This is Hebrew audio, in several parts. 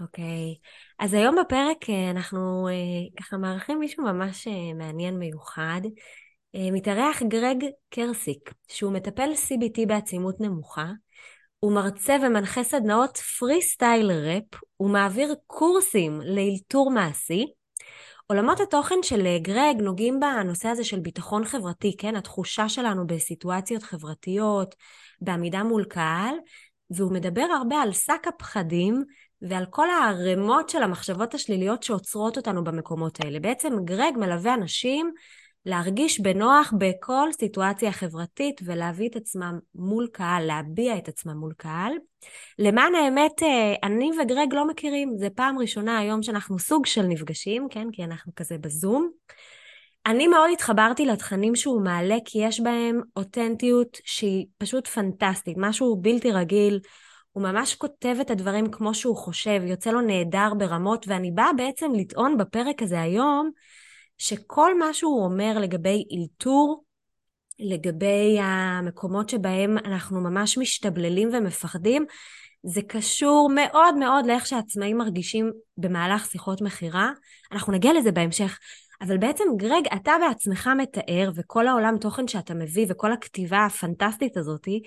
אוקיי, אז היום בפרק אה, אנחנו אה, ככה מארחים מישהו ממש אה, מעניין מיוחד. מתארח גרג קרסיק, שהוא מטפל CBT בעצימות נמוכה. הוא מרצה ומנחה סדנאות פרי סטייל ראפ, הוא מעביר קורסים לאלתור מעשי. עולמות התוכן של גרג נוגעים בנושא הזה של ביטחון חברתי, כן? התחושה שלנו בסיטואציות חברתיות, בעמידה מול קהל, והוא מדבר הרבה על שק הפחדים ועל כל הערימות של המחשבות השליליות שעוצרות אותנו במקומות האלה. בעצם גרג מלווה אנשים להרגיש בנוח בכל סיטואציה חברתית ולהביא את עצמם מול קהל, להביע את עצמם מול קהל. למען האמת, אה, אני וגרג לא מכירים, זה פעם ראשונה היום שאנחנו סוג של נפגשים, כן? כי אנחנו כזה בזום. אני מאוד התחברתי לתכנים שהוא מעלה, כי יש בהם אותנטיות שהיא פשוט פנטסטית, משהו בלתי רגיל. הוא ממש כותב את הדברים כמו שהוא חושב, יוצא לו נהדר ברמות, ואני באה בעצם לטעון בפרק הזה היום, שכל מה שהוא אומר לגבי אילתור, לגבי המקומות שבהם אנחנו ממש משתבללים ומפחדים, זה קשור מאוד מאוד לאיך שעצמאים מרגישים במהלך שיחות מכירה. אנחנו נגיע לזה בהמשך. אבל בעצם, גרג, אתה בעצמך מתאר, וכל העולם תוכן שאתה מביא, וכל הכתיבה הפנטסטית הזאתי,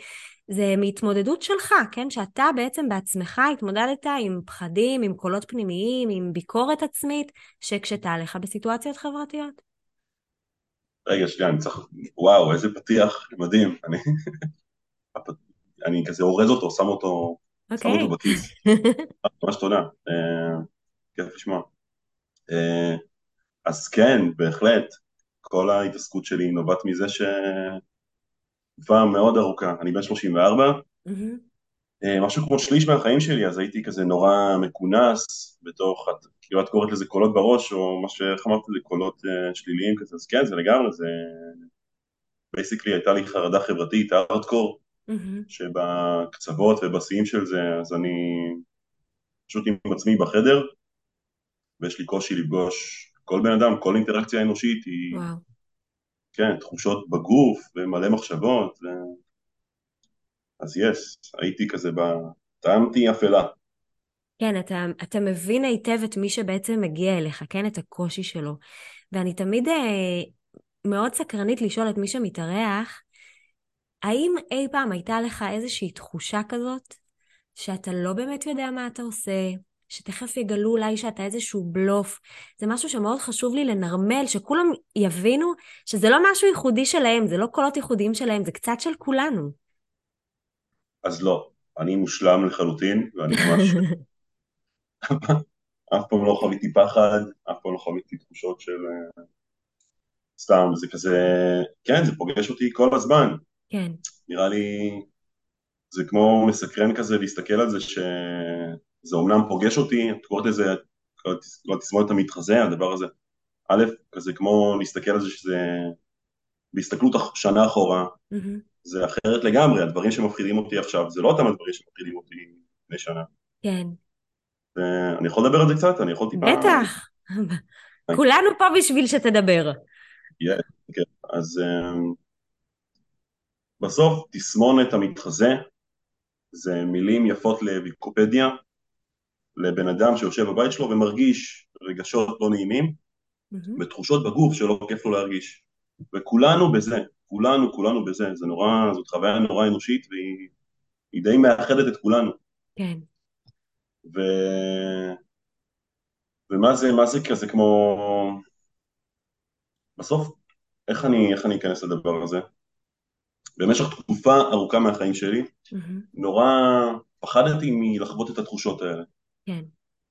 זה מהתמודדות שלך, כן? שאתה בעצם בעצמך התמודדת עם פחדים, עם קולות פנימיים, עם ביקורת עצמית, שהקשתה עליך בסיטואציות חברתיות. רגע, שנייה, אני צריך... וואו, איזה פתיח, מדהים. אני, אני כזה אורז אותו, שם אותו, okay. שם אותו אוקיי. בכיס. ממש תודה. אה, כיף לשמוע. אה, אז כן, בהחלט, כל ההתעסקות שלי נובעת מזה ש... תקופה מאוד ארוכה, אני בן 34, mm-hmm. משהו כמו שליש מהחיים שלי, אז הייתי כזה נורא מכונס בתוך, כאילו את קוראת לזה קולות בראש, או מה שאיך אמרת לי, קולות uh, שליליים כזה, אז כן, זה לגמרי, זה... basically הייתה לי חרדה חברתית, הארדקור. שבקצוות ובשיאים של זה, אז אני פשוט עם עצמי בחדר, ויש לי קושי לפגוש כל בן אדם, כל אינטראקציה אנושית היא... Wow. כן, תחושות בגוף ומלא מחשבות, ו... אז יש, הייתי כזה ב... טעמתי אפלה. כן, אתה, אתה מבין היטב את מי שבעצם מגיע אליך, כן? את הקושי שלו. ואני תמיד אה, מאוד סקרנית לשאול את מי שמתארח, האם אי פעם הייתה לך איזושהי תחושה כזאת, שאתה לא באמת יודע מה אתה עושה, שתכף יגלו אולי שאתה איזשהו בלוף. זה משהו שמאוד חשוב לי לנרמל, שכולם יבינו שזה לא משהו ייחודי שלהם, זה לא קולות ייחודיים שלהם, זה קצת של כולנו. אז לא, אני מושלם לחלוטין, ואני ממש... אף פעם לא חוויתי פחד, אף פעם לא חוויתי תחושות של... אה, סתם, זה כזה... כן, זה פוגש אותי כל הזמן. כן. נראה לי... זה כמו מסקרן כזה להסתכל על זה ש... זה אומנם פוגש אותי, את קוראת לזה, כל התסמונת המתחזה, הדבר הזה, א', כזה כמו להסתכל על זה שזה, בהסתכלות שנה אחורה, mm-hmm. זה אחרת לגמרי, הדברים שמפחידים אותי עכשיו, זה לא אותם הדברים שמפחידים אותי לפני שנה. כן. ואני יכול לדבר על זה קצת? אני יכול טיפה... בטח, כולנו פה בשביל שתדבר. כן, אז אמ, בסוף תסמונת המתחזה זה מילים יפות לוויקיפדיה, לבן אדם שיושב בבית שלו ומרגיש רגשות לא נעימים mm-hmm. ותחושות בגוף שלא כיף לו להרגיש. וכולנו בזה, כולנו, כולנו בזה, זה נורא, זאת חוויה נורא אנושית והיא די מאחדת את כולנו. כן. ו... ומה זה, מה זה כזה כמו... בסוף, איך אני, איך אני אכנס לדבר הזה? במשך תקופה ארוכה מהחיים שלי, mm-hmm. נורא פחדתי מלחוות את התחושות האלה. כן.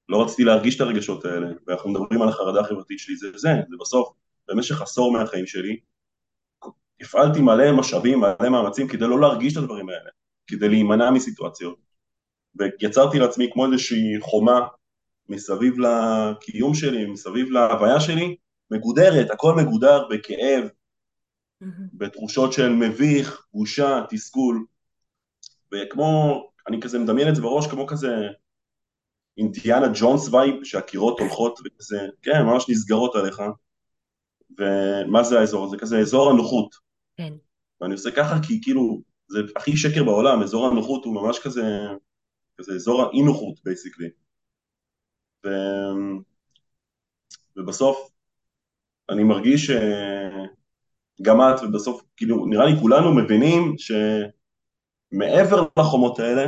לא רציתי להרגיש את הרגשות האלה, ואנחנו מדברים על החרדה החברתית שלי, זה זה, זה בסוף, במשך עשור מהחיים שלי, הפעלתי מלא משאבים, מלא מאמצים כדי לא להרגיש את הדברים האלה, כדי להימנע מסיטואציות, ויצרתי לעצמי כמו איזושהי חומה מסביב לקיום שלי, מסביב להוויה שלי, מגודרת, הכל מגודר בכאב, mm-hmm. בתחושות של מביך, בושה, תסכול, וכמו, אני כזה מדמיין את זה בראש כמו כזה אינדיאנה ג'ונס vibe, שהקירות הולכות וכזה, כן, ממש נסגרות עליך. ומה זה האזור הזה? כזה אזור הנוחות. כן. ואני עושה ככה כי כאילו, זה הכי שקר בעולם, אזור הנוחות הוא ממש כזה, כזה אזור האי נוחות בייסיקלי. ו... ובסוף אני מרגיש שגם את, ובסוף, כאילו, נראה לי כולנו מבינים שמעבר לחומות האלה,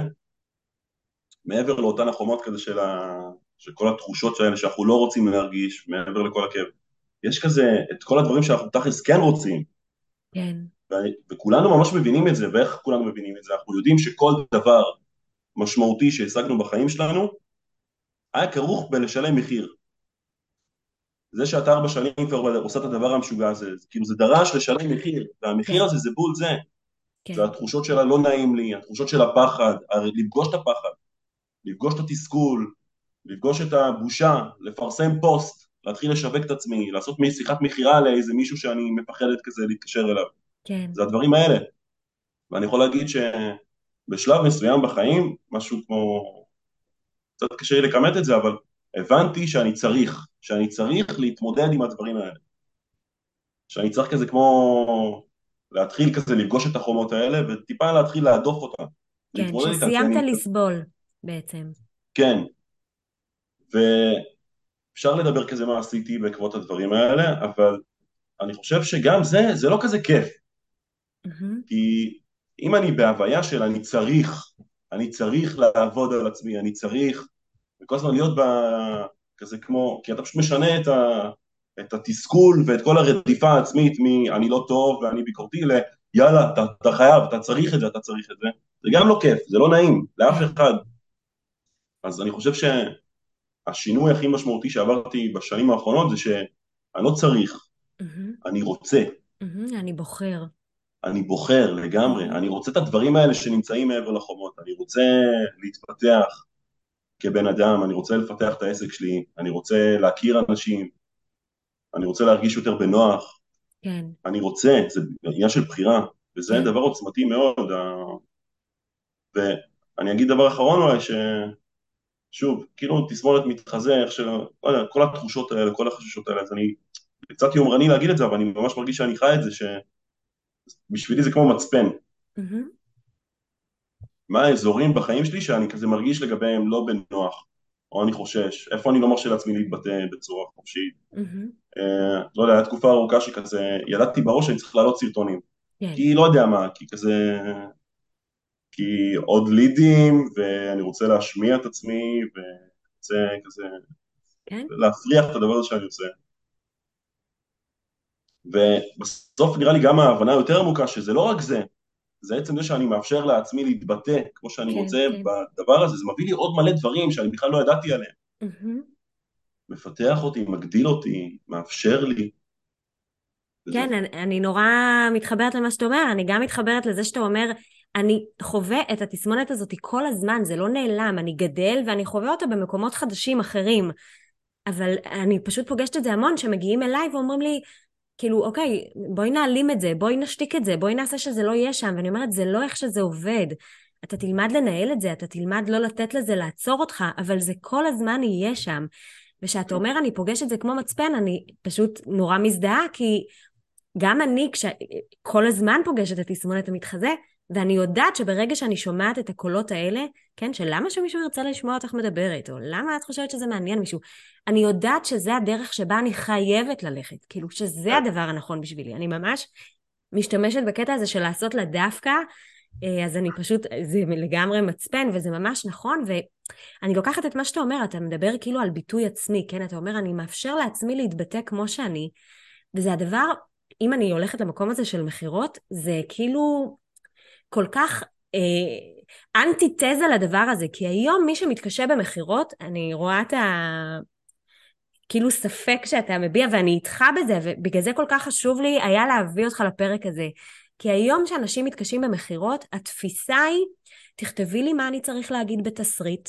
מעבר לאותן החומות כזה של, ה... של כל התחושות האלה שאנחנו לא רוצים להרגיש, מעבר לכל הכאב, יש כזה את כל הדברים שאנחנו תכלס כן רוצים. כן. ו... וכולנו ממש מבינים את זה, ואיך כולנו מבינים את זה? אנחנו יודעים שכל דבר משמעותי שהשגנו בחיים שלנו, היה כרוך בלשלם מחיר. זה שאתה ארבע שנים כבר עושה את הדבר המשוגע הזה, כאילו זה דרש לשלם מחיר, והמחיר כן. הזה זה בול זה. כן. זה התחושות של הלא נעים לי, התחושות של הפחד, לפגוש את הפחד, לפגוש את התסכול, לפגוש את הבושה, לפרסם פוסט, להתחיל לשווק את עצמי, לעשות שיחת מכירה לאיזה מישהו שאני מפחדת כזה להתקשר אליו. כן. זה הדברים האלה. ואני יכול להגיד שבשלב מסוים בחיים, משהו כמו, קצת קשה לי לכמת את זה, אבל הבנתי שאני צריך, שאני צריך להתמודד עם הדברים האלה. שאני צריך כזה כמו להתחיל כזה לפגוש את החומות האלה וטיפה להתחיל להדוף אותן. כן, שסיימת לסבול בעצם. כן. ואפשר לדבר כזה מה עשיתי בעקבות הדברים האלה, אבל אני חושב שגם זה, זה לא כזה כיף. Mm-hmm. כי אם אני בהוויה של אני צריך, אני צריך לעבוד על עצמי, אני צריך וכל הזמן להיות ב... כזה כמו, כי אתה פשוט משנה את, ה, את התסכול ואת כל הרדיפה העצמית מ"אני לא טוב ואני ביקורתי" ל "יאללה, אתה, אתה חייב, אתה צריך את זה, אתה צריך את זה", זה גם לא כיף, זה לא נעים, לאף אחד. אז אני חושב שהשינוי הכי משמעותי שעברתי בשנים האחרונות זה שאני לא צריך, mm-hmm. אני רוצה. Mm-hmm, אני בוחר. אני בוחר לגמרי, אני רוצה את הדברים האלה שנמצאים מעבר לחומות, אני רוצה להתפתח, כבן אדם, אני רוצה לפתח את העסק שלי, אני רוצה להכיר אנשים, אני רוצה להרגיש יותר בנוח, כן. אני רוצה, זה עניין של בחירה, וזה כן. דבר עוצמתי מאוד, ואני אגיד דבר אחרון אולי, ששוב, כאילו תסמונת מתחזה, איך של, לא יודע, כל התחושות האלה, כל החששות האלה, אז אני קצת יומרני להגיד את זה, אבל אני ממש מרגיש שאני חי את זה, שבשבילי זה כמו מצפן. Mm-hmm. מה האזורים בחיים שלי שאני כזה מרגיש לגביהם לא בנוח, או אני חושש, איפה אני לא מרשה לעצמי להתבטא בצורה חופשית. Mm-hmm. אה, לא יודע, הייתה תקופה ארוכה שכזה, ידעתי בראש שאני צריך להעלות סרטונים. Yeah. כן. כי לא יודע מה, כי כזה... כי עוד לידים, ואני רוצה להשמיע את עצמי, ורוצה כזה... כן? להפריח את הדבר הזה שאני עושה. ובסוף נראה לי גם ההבנה היותר עמוקה שזה לא רק זה, זה עצם זה שאני מאפשר לעצמי להתבטא כמו שאני כן, רוצה כן. בדבר הזה, זה מביא לי עוד מלא דברים שאני בכלל לא ידעתי עליהם. Mm-hmm. מפתח אותי, מגדיל אותי, מאפשר לי. כן, אני, אני נורא מתחברת למה שאתה אומר, אני גם מתחברת לזה שאתה אומר, אני חווה את התסמונת הזאת כל הזמן, זה לא נעלם, אני גדל ואני חווה אותה במקומות חדשים אחרים. אבל אני פשוט פוגשת את זה המון, שמגיעים אליי ואומרים לי, כאילו, אוקיי, בואי נעלים את זה, בואי נשתיק את זה, בואי נעשה שזה לא יהיה שם. ואני אומרת, זה לא איך שזה עובד. אתה תלמד לנהל את זה, אתה תלמד לא לתת לזה לעצור אותך, אבל זה כל הזמן יהיה שם. וכשאתה אומר, אני פוגש את זה כמו מצפן, אני פשוט נורא מזדהה, כי גם אני, כשכל הזמן פוגשת את תסמונת המתחזה, ואני יודעת שברגע שאני שומעת את הקולות האלה, כן, של למה שמישהו ירצה לשמוע אותך מדברת, או למה את חושבת שזה מעניין מישהו, אני יודעת שזה הדרך שבה אני חייבת ללכת, כאילו שזה הדבר הנכון בשבילי, אני ממש משתמשת בקטע הזה של לעשות לה דווקא, אה, אז אני פשוט, זה לגמרי מצפן, וזה ממש נכון, ואני לוקחת את מה שאתה אומר, אתה מדבר כאילו על ביטוי עצמי, כן, אתה אומר, אני מאפשר לעצמי להתבטא כמו שאני, וזה הדבר, אם אני הולכת למקום הזה של מכירות, זה כאילו כל כך אה, אנטי-תזה לדבר הזה, כי היום מי שמתקשה במכירות, אני רואה את ה... כאילו ספק שאתה מביע, ואני איתך בזה, ובגלל זה כל כך חשוב לי היה להביא אותך לפרק הזה. כי היום שאנשים מתקשים במכירות, התפיסה היא, תכתבי לי מה אני צריך להגיד בתסריט.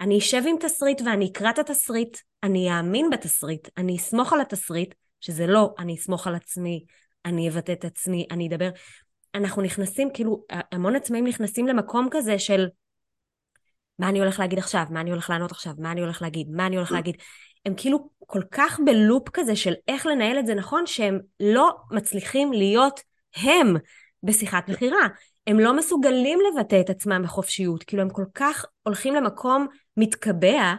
אני אשב עם תסריט ואני אקרא את התסריט, אני אאמין בתסריט, אני אסמוך על התסריט, שזה לא, אני אסמוך על עצמי, אני אבטא את עצמי, אני אדבר. אנחנו נכנסים, כאילו, המון עצמאים נכנסים למקום כזה של מה אני הולך להגיד עכשיו, מה אני הולך לענות עכשיו, מה אני הולך להגיד, מה אני הולך להגיד. הם כאילו כל כך בלופ כזה של איך לנהל את זה נכון, שהם לא מצליחים להיות הם בשיחת מכירה. הם לא מסוגלים לבטא את עצמם בחופשיות, כאילו הם כל כך הולכים למקום מתקבע,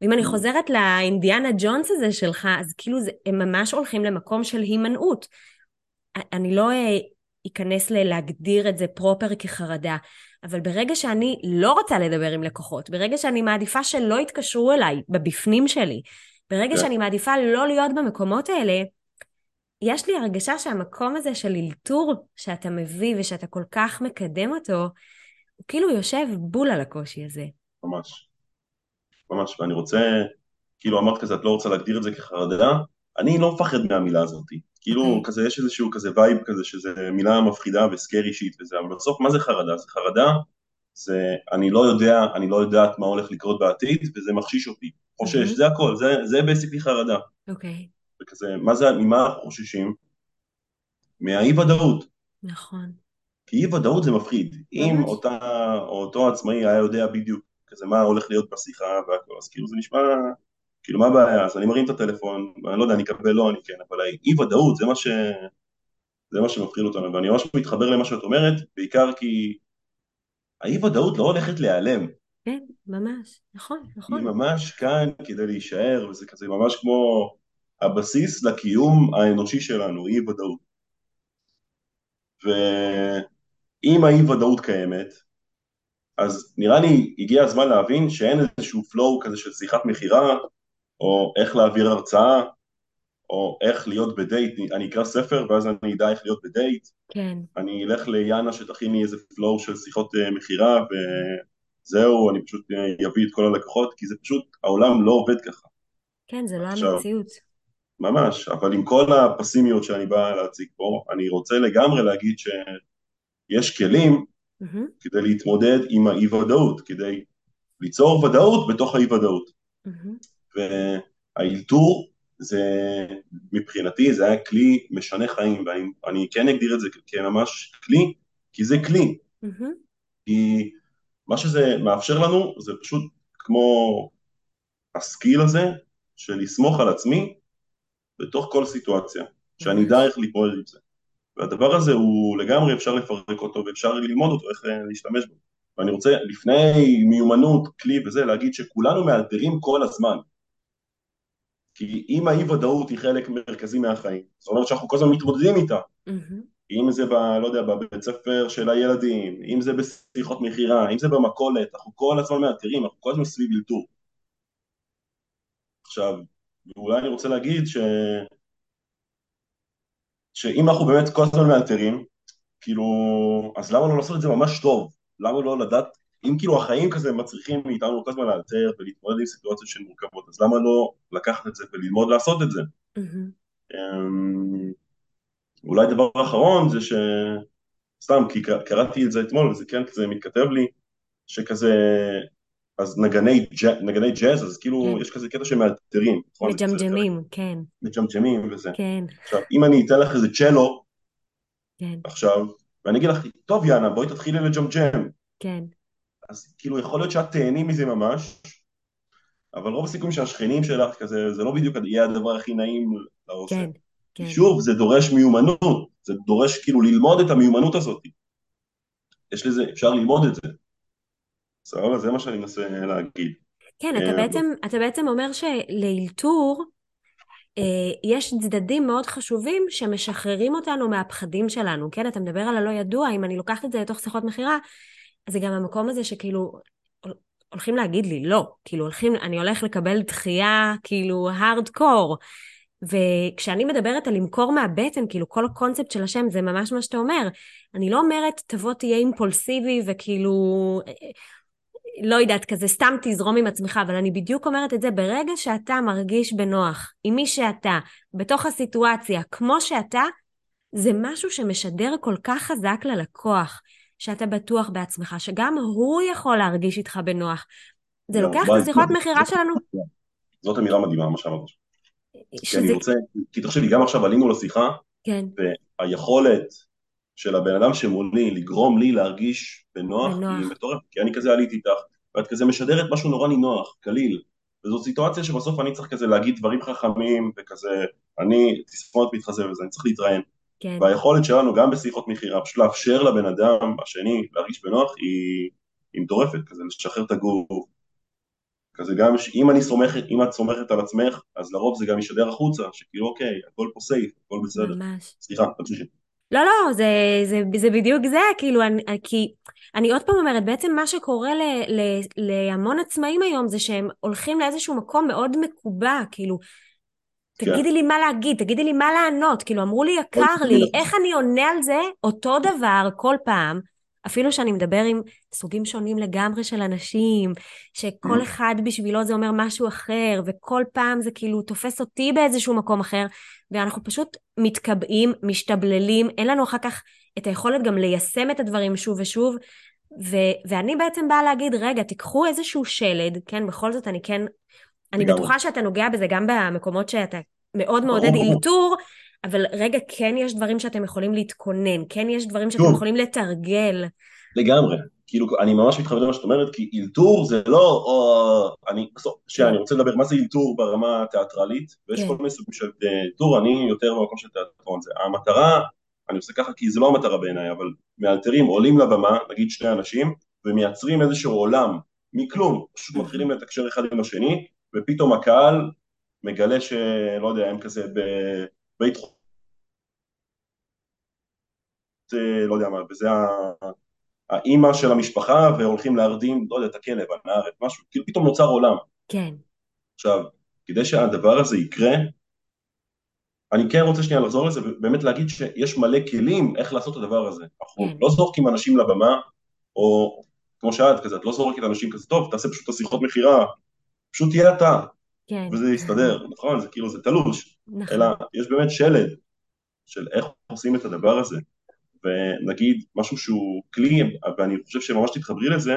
ואם אני חוזרת לאינדיאנה ג'ונס הזה שלך, אז כאילו זה, הם ממש הולכים למקום של הימנעות. אני לא אכנס ללהגדיר את זה פרופר כחרדה, אבל ברגע שאני לא רוצה לדבר עם לקוחות, ברגע שאני מעדיפה שלא יתקשרו אליי בבפנים שלי, ברגע yeah. כן. שאני מעדיפה לא להיות במקומות האלה, יש לי הרגשה שהמקום הזה של אלתור שאתה מביא ושאתה כל כך מקדם אותו, הוא כאילו יושב בול על הקושי הזה. ממש. ממש, ואני רוצה, כאילו אמרת כזה, את לא רוצה להגדיר את זה כחרדה, אני לא מפחד מהמילה הזאת. כאילו, okay. אוקיי. כזה, יש איזשהו כזה vibe כזה, שזה מילה מפחידה ו scary shit וזה, אבל בסוף מה זה חרדה? זה חרדה, זה אני לא יודע, אני לא יודעת מה הולך לקרות בעתיד, וזה מחשיש אותי. חושש, mm-hmm. זה הכל, זה, זה basically חרדה. אוקיי. Okay. וכזה, מה זה, ממה אנחנו חוששים? מהאי ודאות. נכון. כי אי ודאות זה מפחיד. אם אותה, או אותו עצמאי היה יודע בדיוק כזה מה הולך להיות בשיחה והכל, אז כאילו זה נשמע, כאילו מה הבעיה, אז אני מרים את הטלפון, ואני לא יודע, אני אקבל לא, אני כן, אבל האי ודאות זה מה ש... זה מה שמפחיד אותנו, ואני ממש מתחבר למה שאת אומרת, בעיקר כי האי ודאות לא הולכת להיעלם. כן, ממש, נכון, נכון. היא ממש כאן כדי להישאר, וזה כזה ממש כמו הבסיס לקיום האנושי שלנו, אי ודאות. ואם האי ודאות קיימת, אז נראה לי הגיע הזמן להבין שאין איזשהו flow כזה של שיחת מכירה, או איך להעביר הרצאה, או איך להיות בדייט, אני אקרא ספר ואז אני אדע איך להיות בדייט. כן. אני אלך ליאנה שתכין לי איזה flow של שיחות uh, מכירה וזהו, אני פשוט uh, אביא את כל הלקוחות, כי זה פשוט, העולם לא עובד ככה. כן, זה לא עכשיו, המציאות. ממש, אבל עם כל הפסימיות שאני בא להציג פה, אני רוצה לגמרי להגיד שיש כלים mm-hmm. כדי להתמודד עם האי ודאות, כדי ליצור ודאות בתוך האי ודאות. Mm-hmm. והאילתור זה מבחינתי זה היה כלי משנה חיים ואני כן אגדיר את זה כממש כלי כי זה כלי mm-hmm. כי מה שזה מאפשר לנו זה פשוט כמו הסקיל הזה של לסמוך על עצמי בתוך כל סיטואציה שאני אדע איך להתמודד עם זה והדבר הזה הוא לגמרי אפשר לפרק אותו ואפשר ללמוד אותו, איך להשתמש בו. ואני רוצה לפני מיומנות, כלי וזה, להגיד שכולנו מאתגרים כל הזמן. כי אם האי ודאות היא חלק מרכזי מהחיים, זאת אומרת שאנחנו כל הזמן מתמודדים איתה. Mm-hmm. אם זה ב... לא יודע, בבית ספר של הילדים, אם זה בשיחות מכירה, אם זה במכולת, אנחנו כל הזמן מאתגרים, אנחנו כל הזמן סביב אלתור. עכשיו, ואולי אני רוצה להגיד ש... שאם אנחנו באמת כל הזמן מאלתרים, כאילו, אז למה לא לעשות את זה ממש טוב? למה לא לדעת, אם כאילו החיים כזה מצריכים מאיתנו כל הזמן לאלתר ולהתמודד עם סיטואציות שהן מורכבות, אז למה לא לקחת את זה וללמוד לעשות את זה? Mm-hmm. אולי דבר אחרון זה ש... סתם, כי קראתי את זה אתמול וזה כן כזה מתכתב לי, שכזה, אז נגני, נגני ג'אז, אז כאילו כן. יש כזה קטע שמאלתרים. נכון? מג'מג'מים, כן. מג'מג'מים וזה. כן. עכשיו, אם אני אתן לך איזה צ'לו, כן. עכשיו, ואני אגיד לך, טוב יאנה, בואי תתחילי לג'מג'ם. כן. אז כאילו יכול להיות שאת תהני מזה ממש, אבל רוב הסיכויים שהשכנים שלך כזה, זה לא בדיוק יהיה הדבר הכי נעים לאוזן. כן, כן. שוב, זה דורש מיומנות, זה דורש כאילו ללמוד את המיומנות הזאת. יש לזה, אפשר ללמוד את זה. סבבה, זה מה שאני מנסה להגיד. כן, אתה אה, בעצם, אתה בעצם אומר שלאלתור אה, יש צדדים מאוד חשובים שמשחררים אותנו מהפחדים שלנו, כן? אתה מדבר על הלא ידוע, אם אני לוקחת את זה לתוך שיחות מכירה, זה גם המקום הזה שכאילו הולכים להגיד לי לא, כאילו הולכים, אני הולך לקבל דחייה כאילו הארד קור. וכשאני מדברת על למכור מהבטן, כאילו כל הקונספט של השם זה ממש מה שאתה אומר. אני לא אומרת תבוא תהיה אימפולסיבי וכאילו לא יודעת, כזה סתם תזרום עם עצמך, אבל אני בדיוק אומרת את זה, ברגע שאתה מרגיש בנוח עם מי שאתה, בתוך הסיטואציה, כמו שאתה, זה משהו שמשדר כל כך חזק ללקוח, שאתה בטוח בעצמך, שגם הוא יכול להרגיש איתך בנוח. זה לא, לוקח את השיחות מכירה שלנו... זאת אמירה מדהימה, מה שאמרת. כי אני רוצה, כי תחשבי, גם עכשיו עלינו לשיחה, כן. והיכולת של הבן אדם שמולי לגרום לי להרגיש בנוח, בנוח. היא מטורפת, כי אני כזה עליתי איתך, ואת כזה משדרת משהו נורא נינוח, קליל, וזו סיטואציה שבסוף אני צריך כזה להגיד דברים חכמים, וכזה, אני תספורת מתחזה וזה, אני צריך להתראיין. כן. והיכולת שלנו גם בשיחות מכירה, פשוט לאפשר לבן אדם השני להרגיש בנוח, היא, היא מטורפת, כזה לשחרר את הגוף, כזה גם, אם אני סומכת, אם את סומכת על עצמך, אז לרוב זה גם ישדר החוצה, שכאילו אוקיי, הכל פה סייף, הכל בסדר. ממש. סליחה, תמשיכי. לא, לא, זה, זה, זה בדיוק זה, כאילו, אני, כי אני עוד פעם אומרת, בעצם מה שקורה ל, ל, להמון עצמאים היום זה שהם הולכים לאיזשהו מקום מאוד מקובע, כאילו. תגידי כן. לי מה להגיד, תגידי לי מה לענות, כאילו, אמרו לי יקר לי, איך אני עונה על זה אותו דבר כל פעם, אפילו שאני מדבר עם סוגים שונים לגמרי של אנשים, שכל mm. אחד בשבילו זה אומר משהו אחר, וכל פעם זה כאילו תופס אותי באיזשהו מקום אחר, ואנחנו פשוט מתקבעים, משתבללים, אין לנו אחר כך את היכולת גם ליישם את הדברים שוב ושוב, ו- ואני בעצם באה להגיד, רגע, תיקחו איזשהו שלד, כן, בכל זאת אני כן, אני בטוחה שאתה נוגע בזה גם במקומות שאתה מאוד מעודד אלתור, אבל רגע, כן יש דברים שאתם יכולים להתכונן, כן יש דברים שאתם טוב. יכולים לתרגל. לגמרי. כאילו, אני ממש מתחבר למה שאת אומרת, כי אילתור זה לא, או, אני, שנייה, אני רוצה לדבר, מה זה אילתור ברמה התיאטרלית, ויש כן. כל מיני סוגים של אילתור, אה, אני יותר במקום של תיאטרון, זה המטרה, אני עושה ככה כי זה לא המטרה בעיניי, אבל מאלתרים עולים לבמה, נגיד שני אנשים, ומייצרים איזשהו עולם מכלום, פשוט מתחילים לתקשר אחד עם השני, ופתאום הקהל מגלה שלא יודע, הם כזה בבית חולים, לא יודע מה, וזה האימא של המשפחה והולכים להרדים, לא יודע, את הכלב, הנער, את משהו, כאילו פתאום נוצר עולם. כן. עכשיו, כדי שהדבר הזה יקרה, אני כן רוצה שנייה לחזור לזה ובאמת להגיד שיש מלא כלים איך לעשות את הדבר הזה. אנחנו כן. לא זורקים אנשים לבמה, או כמו שאת כזה, את לא זורקת אנשים כזה, טוב, תעשה פשוט את השיחות מכירה, פשוט תהיה אתה. כן. וזה יסתדר, נכון? זה כאילו, זה תלוש. נכון. אלא יש באמת שלד של איך עושים את הדבר הזה. ונגיד משהו שהוא כלי, ואני חושב שממש תתחברי לזה,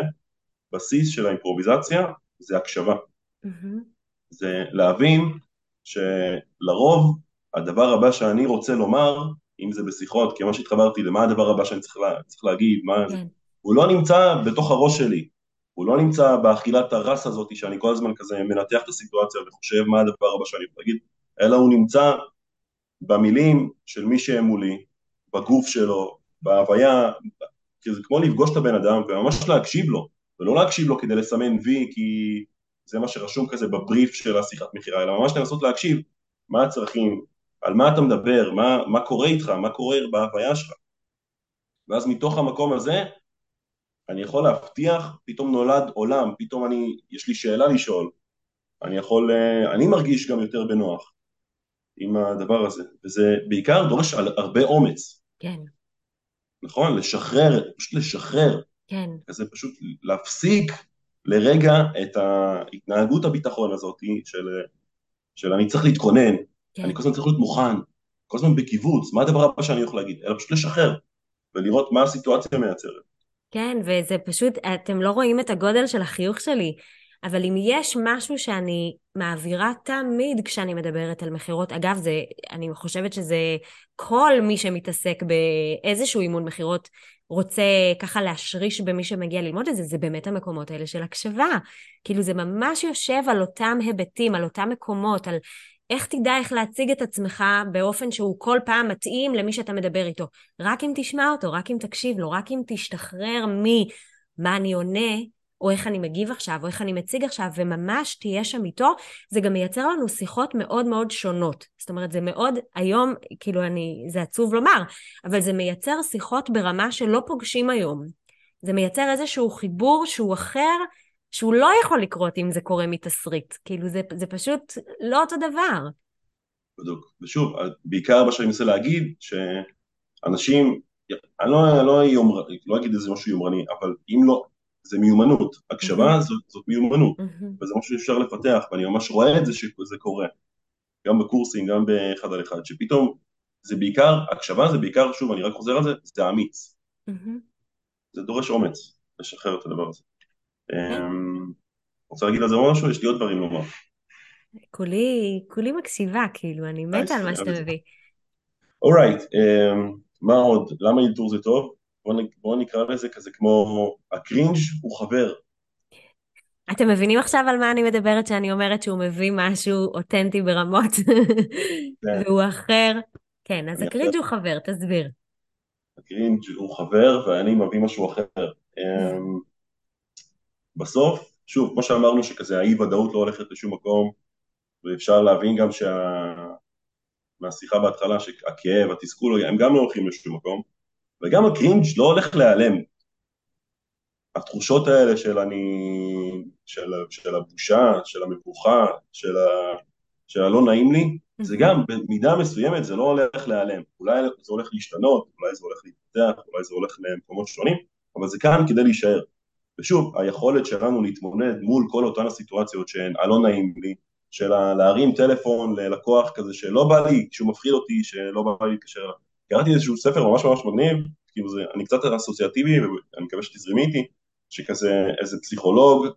בסיס של האימפרוביזציה זה הקשבה. Mm-hmm. זה להבין שלרוב הדבר הבא שאני רוצה לומר, אם זה בשיחות, כי ממש התחברתי למה הדבר הבא שאני צריך, לה, צריך להגיד, מה כן. הוא לא נמצא בתוך הראש שלי, הוא לא נמצא באכילת הרס הזאת שאני כל הזמן כזה מנתח את הסיטואציה וחושב מה הדבר הבא שאני יכול להגיד, אלא הוא נמצא במילים של מי שהם מולי, בגוף שלו, בהוויה, כי זה כמו לפגוש את הבן אדם וממש להקשיב לו, ולא להקשיב לו כדי לסמן וי כי זה מה שרשום כזה בבריף של השיחת מכירה, אלא ממש לנסות להקשיב מה הצרכים, על מה אתה מדבר, מה, מה קורה איתך, מה קורה בהוויה שלך. ואז מתוך המקום הזה אני יכול להבטיח, פתאום נולד עולם, פתאום אני, יש לי שאלה לשאול, אני יכול, אה, אני מרגיש גם יותר בנוח עם הדבר הזה, וזה בעיקר דורש הרבה אומץ. כן. נכון? לשחרר, פשוט לשחרר. כן. זה פשוט להפסיק לרגע את ההתנהגות הביטחון הזאת של, של אני צריך להתכונן, כן. אני כל הזמן צריך להיות מוכן, כל הזמן בקיבוץ, מה הדבר הבא שאני יכול להגיד? אלא פשוט לשחרר ולראות מה הסיטואציה מייצרת. כן, וזה פשוט, אתם לא רואים את הגודל של החיוך שלי. אבל אם יש משהו שאני מעבירה תמיד כשאני מדברת על מכירות, אגב, זה, אני חושבת שזה כל מי שמתעסק באיזשהו אימון מכירות רוצה ככה להשריש במי שמגיע ללמוד את זה, זה באמת המקומות האלה של הקשבה. כאילו זה ממש יושב על אותם היבטים, על אותם מקומות, על איך תדע איך להציג את עצמך באופן שהוא כל פעם מתאים למי שאתה מדבר איתו. רק אם תשמע אותו, רק אם תקשיב לו, רק אם תשתחרר ממה אני עונה, או איך אני מגיב עכשיו, או איך אני מציג עכשיו, וממש תהיה שם איתו, זה גם מייצר לנו שיחות מאוד מאוד שונות. זאת אומרת, זה מאוד, היום, כאילו אני, זה עצוב לומר, אבל זה מייצר שיחות ברמה שלא פוגשים היום. זה מייצר איזשהו חיבור שהוא אחר, שהוא לא יכול לקרות אם זה קורה מתסריט. כאילו, זה, זה פשוט לא אותו דבר. בדיוק. ושוב, בעיקר מה שאני מנסה להגיד, שאנשים, אני לא, לא, יומר, לא אגיד איזה משהו יומרני, אבל אם לא, זה מיומנות, הקשבה mm-hmm. זאת, זאת מיומנות, mm-hmm. וזה משהו שאפשר לפתח, ואני ממש רואה את זה שזה קורה, גם בקורסים, גם באחד על אחד, שפתאום זה בעיקר, הקשבה זה בעיקר, שוב, אני רק חוזר על זה, זה אמיץ. Mm-hmm. זה דורש אומץ, לשחרר את הדבר הזה. Mm-hmm. רוצה להגיד על זה משהו? יש לי עוד דברים לומר. כולי, כולי מקשיבה, כאילו, אני מתה על מה שאתה מביא. אורייט, אמ, מה עוד? למה אילתור זה טוב? בואו נקרא לזה כזה כמו הקרינג' הוא חבר. אתם מבינים עכשיו על מה אני מדברת, שאני אומרת שהוא מביא משהו אותנטי ברמות, כן. והוא אחר? כן, אז הקרינג' הוא חבר, תסביר. הקרינג' הוא חבר ואני מביא משהו אחר. בסוף, שוב, כמו שאמרנו שכזה האי ודאות לא הולכת לשום מקום, ואפשר להבין גם שה... מהשיחה בהתחלה שהכאב, התסכול, הם גם לא הולכים לשום מקום, וגם הקרינג' לא הולך להיעלם. התחושות האלה של אני... של, של הבושה, של המבוכה, של, ה, של הלא נעים לי, זה גם במידה מסוימת זה לא הולך להיעלם. אולי זה הולך להשתנות, אולי זה הולך להתפתח, אולי זה הולך למקומות שונים, אבל זה כאן כדי להישאר. ושוב, היכולת שלנו להתמודד מול כל אותן הסיטואציות שהן הלא נעים לי, של להרים טלפון ללקוח כזה שלא בא לי, שהוא מפחיד אותי, שלא בא לי להתקשר אליו. קראתי איזשהו ספר ממש ממש מגניב, כאילו זה, אני קצת אסוציאטיבי ואני מקווה שתזרמי איתי, שכזה איזה פסיכולוג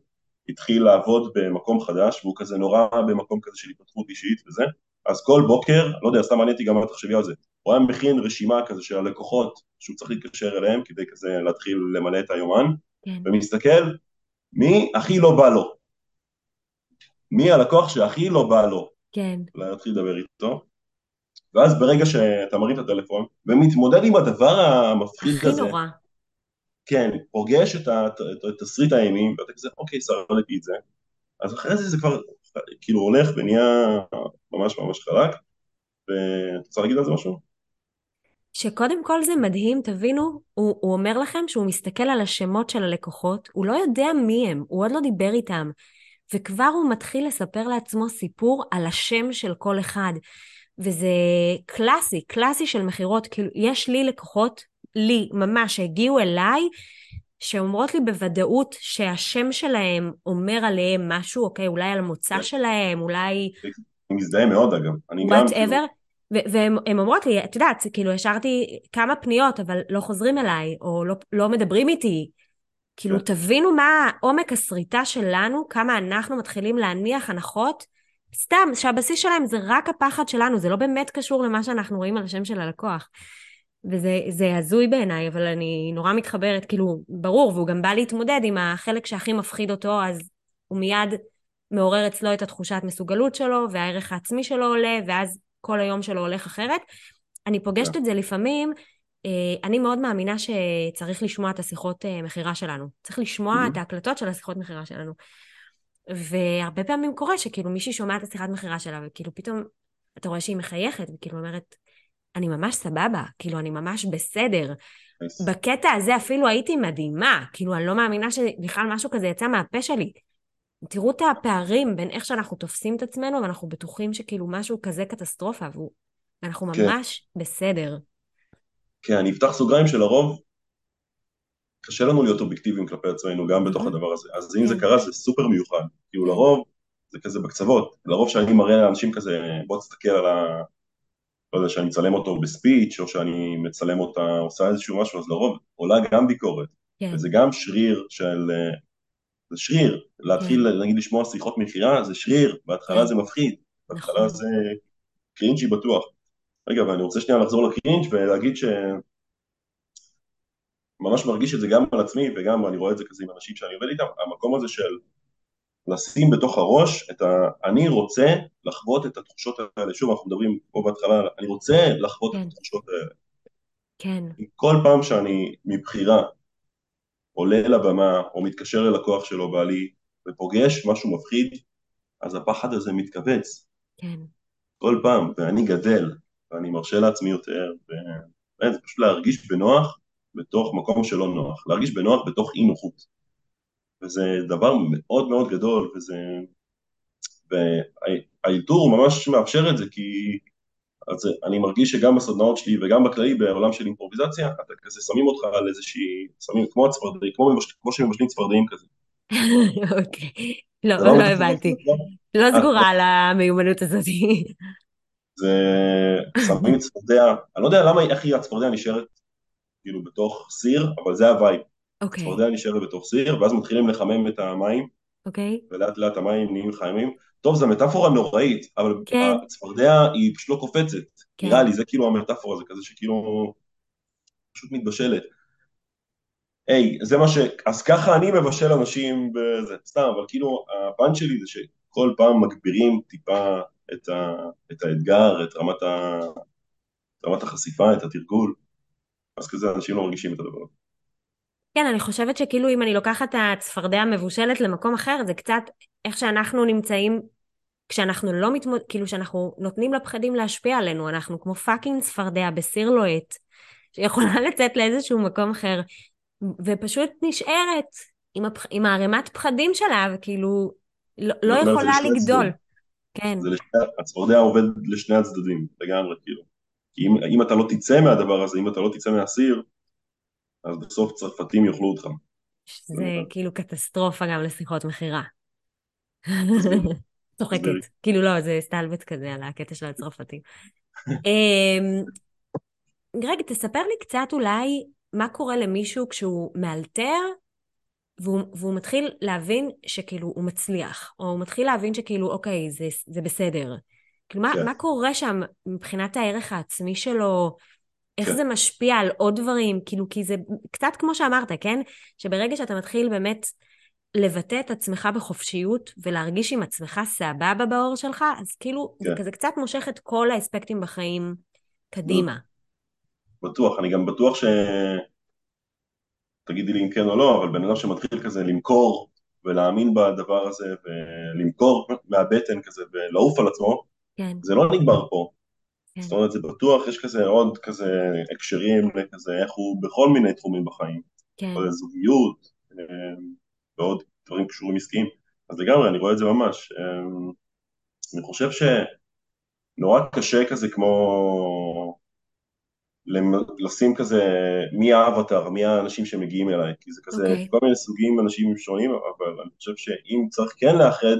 התחיל לעבוד במקום חדש והוא כזה נורא במקום כזה של התפתחות אישית וזה, אז כל בוקר, לא יודע, סתם מעניין אותי גם מה תחשבי על זה, הוא היה מכין רשימה כזה של הלקוחות שהוא צריך להתקשר אליהם כדי כזה להתחיל למלא את היומן, כן. ומסתכל מי הכי לא בא לו, מי הלקוח שהכי לא בא לו, כן. להתחיל לדבר איתו, ואז ברגע שאתה מרים את הטלפון ומתמודד עם הדבר המפחיד הכי הזה, הכי נורא. כן, פוגש את התסריט האימים, ואתה כזה, אוקיי, שרדתי את זה, אז אחרי זה זה כבר כאילו הולך ונהיה ממש ממש חלק, ואת רוצה להגיד על זה משהו? שקודם כל זה מדהים, תבינו, הוא, הוא אומר לכם שהוא מסתכל על השמות של הלקוחות, הוא לא יודע מי הם, הוא עוד לא דיבר איתם, וכבר הוא מתחיל לספר לעצמו סיפור על השם של כל אחד. וזה קלאסי, קלאסי של מכירות, כאילו, יש לי לקוחות, לי, ממש, שהגיעו אליי, שאומרות לי בוודאות שהשם שלהם אומר עליהם משהו, אוקיי, אולי על המוצא כן. שלהם, אולי... אני מזדהה מאוד אגב, אני גם... כאילו... והן אומרות לי, את יודעת, כאילו השארתי כמה פניות, אבל לא חוזרים אליי, או לא, לא מדברים איתי. כאילו, כן. תבינו מה עומק הסריטה שלנו, כמה אנחנו מתחילים להניח הנחות, סתם, שהבסיס שלהם זה רק הפחד שלנו, זה לא באמת קשור למה שאנחנו רואים על השם של הלקוח. וזה הזוי בעיניי, אבל אני נורא מתחברת, כאילו, ברור, והוא גם בא להתמודד עם החלק שהכי מפחיד אותו, אז הוא מיד מעורר אצלו את התחושת מסוגלות שלו, והערך העצמי שלו עולה, ואז כל היום שלו הולך אחרת. אני פוגשת yeah. את זה לפעמים, אה, אני מאוד מאמינה שצריך לשמוע את השיחות אה, מכירה שלנו. צריך לשמוע mm-hmm. את ההקלטות של השיחות מכירה שלנו. והרבה פעמים קורה שכאילו מישהי שומעת את השיחת מכירה שלה, וכאילו פתאום אתה רואה שהיא מחייכת, וכאילו אומרת, אני ממש סבבה, כאילו, אני ממש בסדר. בקטע הזה אפילו הייתי מדהימה, כאילו, אני לא מאמינה שבכלל משהו כזה יצא מהפה שלי. תראו את הפערים בין איך שאנחנו תופסים את עצמנו, ואנחנו בטוחים שכאילו משהו כזה קטסטרופה, ואנחנו כן. ממש בסדר. כן, אני אפתח סוגריים שלרוב קשה לנו להיות אובייקטיביים כלפי עצמנו גם בתוך הדבר הזה. אז אם זה כן. קרה זה סופר מיוחד. כאילו כן. לרוב זה כזה בקצוות. לרוב שאני מראה לאנשים כזה, בוא תסתכל על ה... לא יודע, שאני מצלם אותו בספיץ', או שאני מצלם אותה, עושה איזשהו משהו, אז לרוב עולה גם ביקורת. כן. וזה גם שריר של... זה שריר. להתחיל, כן. נגיד, לשמוע שיחות מכירה, זה שריר. בהתחלה כן. זה מפחיד. בהתחלה נכון. זה קרינג'י בטוח. רגע, ואני רוצה שנייה לחזור לקרינג' ולהגיד ש... ממש מרגיש את זה גם על עצמי וגם אני רואה את זה כזה עם אנשים שאני עובד איתם, המקום הזה של לשים בתוך הראש את ה... אני רוצה לחוות את התחושות האלה, שוב אנחנו מדברים פה בהתחלה, אני רוצה לחוות כן. את התחושות האלה. כן. כל פעם שאני מבחירה עולה לבמה או מתקשר ללקוח שלו בעלי ופוגש משהו מפחיד, אז הפחד הזה מתכווץ. כן. כל פעם, ואני גדל, ואני מרשה לעצמי יותר, וזה פשוט להרגיש בנוח בתוך מקום שלא נוח, להרגיש בנוח בתוך אי נוחות. וזה דבר מאוד מאוד גדול, וזה... והאלתור ממש מאפשר את זה, כי אז אני מרגיש שגם בסדנאות שלי וגם בכללי בעולם של אימפרוביזציה, אתה כזה שמים אותך על איזושהי, שמים כמו הצפרדעים, כמו, כמו שמבשלים צפרדעים כזה. אוקיי, לא, לא, לא הבנתי. לא אה, סגורה על המיומנות הזאת. זה שמים צפרדע, אני לא יודע למה, איך היא הצפרדע נשארת כאילו בתוך סיר, אבל זה ה vibe. אוקיי. הצפרדע נשארת בתוך סיר, ואז מתחילים לחמם את המים, אוקיי. ולאט לאט המים נהיים חמימים. טוב, זו מטאפורה נוראית, אבל כן. הצפרדע היא פשוט לא קופצת. כן. נראה לי, זה כאילו המטאפורה, זה כזה שכאילו פשוט מתבשלת. היי, זה מה ש... אז ככה אני מבשל אנשים בזה, סתם, אבל כאילו, הפאנץ' שלי זה שכל פעם מגבירים טיפה את, ה... את האתגר, את רמת, ה... את רמת החשיפה, את התרגול. אז כזה אנשים לא מרגישים את הדבר הזה. כן, אני חושבת שכאילו אם אני לוקחת את הצפרדע המבושלת למקום אחר, זה קצת איך שאנחנו נמצאים כשאנחנו לא מתמוד... כאילו שאנחנו נותנים לפחדים להשפיע עלינו, אנחנו כמו פאקינג צפרדע בסיר לוהט, שיכולה לצאת לאיזשהו מקום אחר, ופשוט נשארת עם, הפח... עם הערימת פחדים שלה, וכאילו לא, לא יכולה לגדול. כן. לשני, הצפרדע עובד לשני הצדדים, לגמרי, כאילו. כי אם, אם אתה לא תצא מהדבר הזה, אם אתה לא תצא מהסיר, אז בסוף צרפתים יאכלו אותך. זה כאילו קטסטרופה גם לשיחות מכירה. צוחקת. כאילו לא, זה סטלבט כזה על הקטע של הצרפתים. אמ, גרג, תספר לי קצת אולי מה קורה למישהו כשהוא מאלתר והוא, והוא מתחיל להבין שכאילו הוא מצליח, או הוא מתחיל להבין שכאילו, אוקיי, זה, זה בסדר. כאילו, מה, כן. מה קורה שם מבחינת הערך העצמי שלו? איך כן. זה משפיע על עוד דברים? כאילו, כי זה קצת כמו שאמרת, כן? שברגע שאתה מתחיל באמת לבטא את עצמך בחופשיות ולהרגיש עם עצמך סבבה באור שלך, אז כאילו, כן. זה כזה קצת מושך את כל האספקטים בחיים קדימה. בטוח, אני גם בטוח ש... תגידי לי אם כן או לא, אבל בן אדם שמתחיל כזה למכור ולהאמין בדבר הזה ולמכור מהבטן כזה ולעוף על עצמו, כן. זה לא נגמר פה. כן. זאת אומרת, זה בטוח, יש כזה עוד כזה הקשרים לכזה, איך הוא בכל מיני תחומים בחיים. כן. זוגיות אה, ועוד דברים קשורים עסקיים. אז לגמרי, אני רואה את זה ממש. אה, אני חושב שנורא קשה כזה כמו לשים כזה מי האבטר, מי האנשים שמגיעים אליי, כי זה כזה okay. אוקיי. כל מיני סוגים אנשים שונים, אבל אני חושב שאם צריך כן לאחד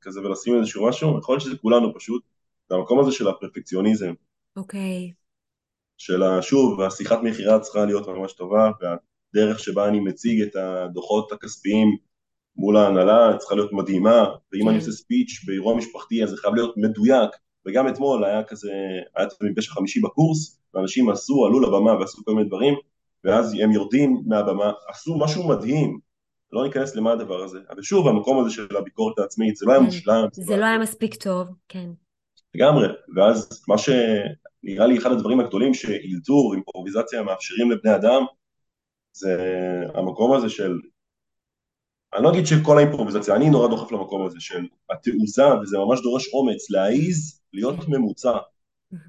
כזה ולשים איזשהו משהו, יכול להיות שזה כולנו פשוט, המקום הזה של הפרפקציוניזם. אוקיי. Okay. של שוב, השיחת מכירה צריכה להיות ממש טובה, והדרך שבה אני מציג את הדוחות הכספיים מול ההנהלה צריכה להיות מדהימה, ואם כן. אני עושה ספיץ' באירוע משפחתי אז זה חייב להיות מדויק, וגם אתמול היה כזה, היה את המפגש החמישי בקורס, ואנשים עשו, עלו לבמה ועשו כל מיני דברים, ואז הם יורדים מהבמה, עשו משהו מדהים, לא ניכנס למה הדבר הזה, אבל שוב, המקום הזה של הביקורת העצמית, זה לא היה כן. מושלם. זה לא היה מספיק טוב, כן. לגמרי, ואז מה שנראה לי אחד הדברים הגדולים שאילתור, אימפרוביזציה מאפשרים לבני אדם, זה המקום הזה של אני לא אגיד שכל האימפרוביזציה, אני נורא דוחף למקום הזה של התעוזה, וזה ממש דורש אומץ, להעיז להיות. ממוצע,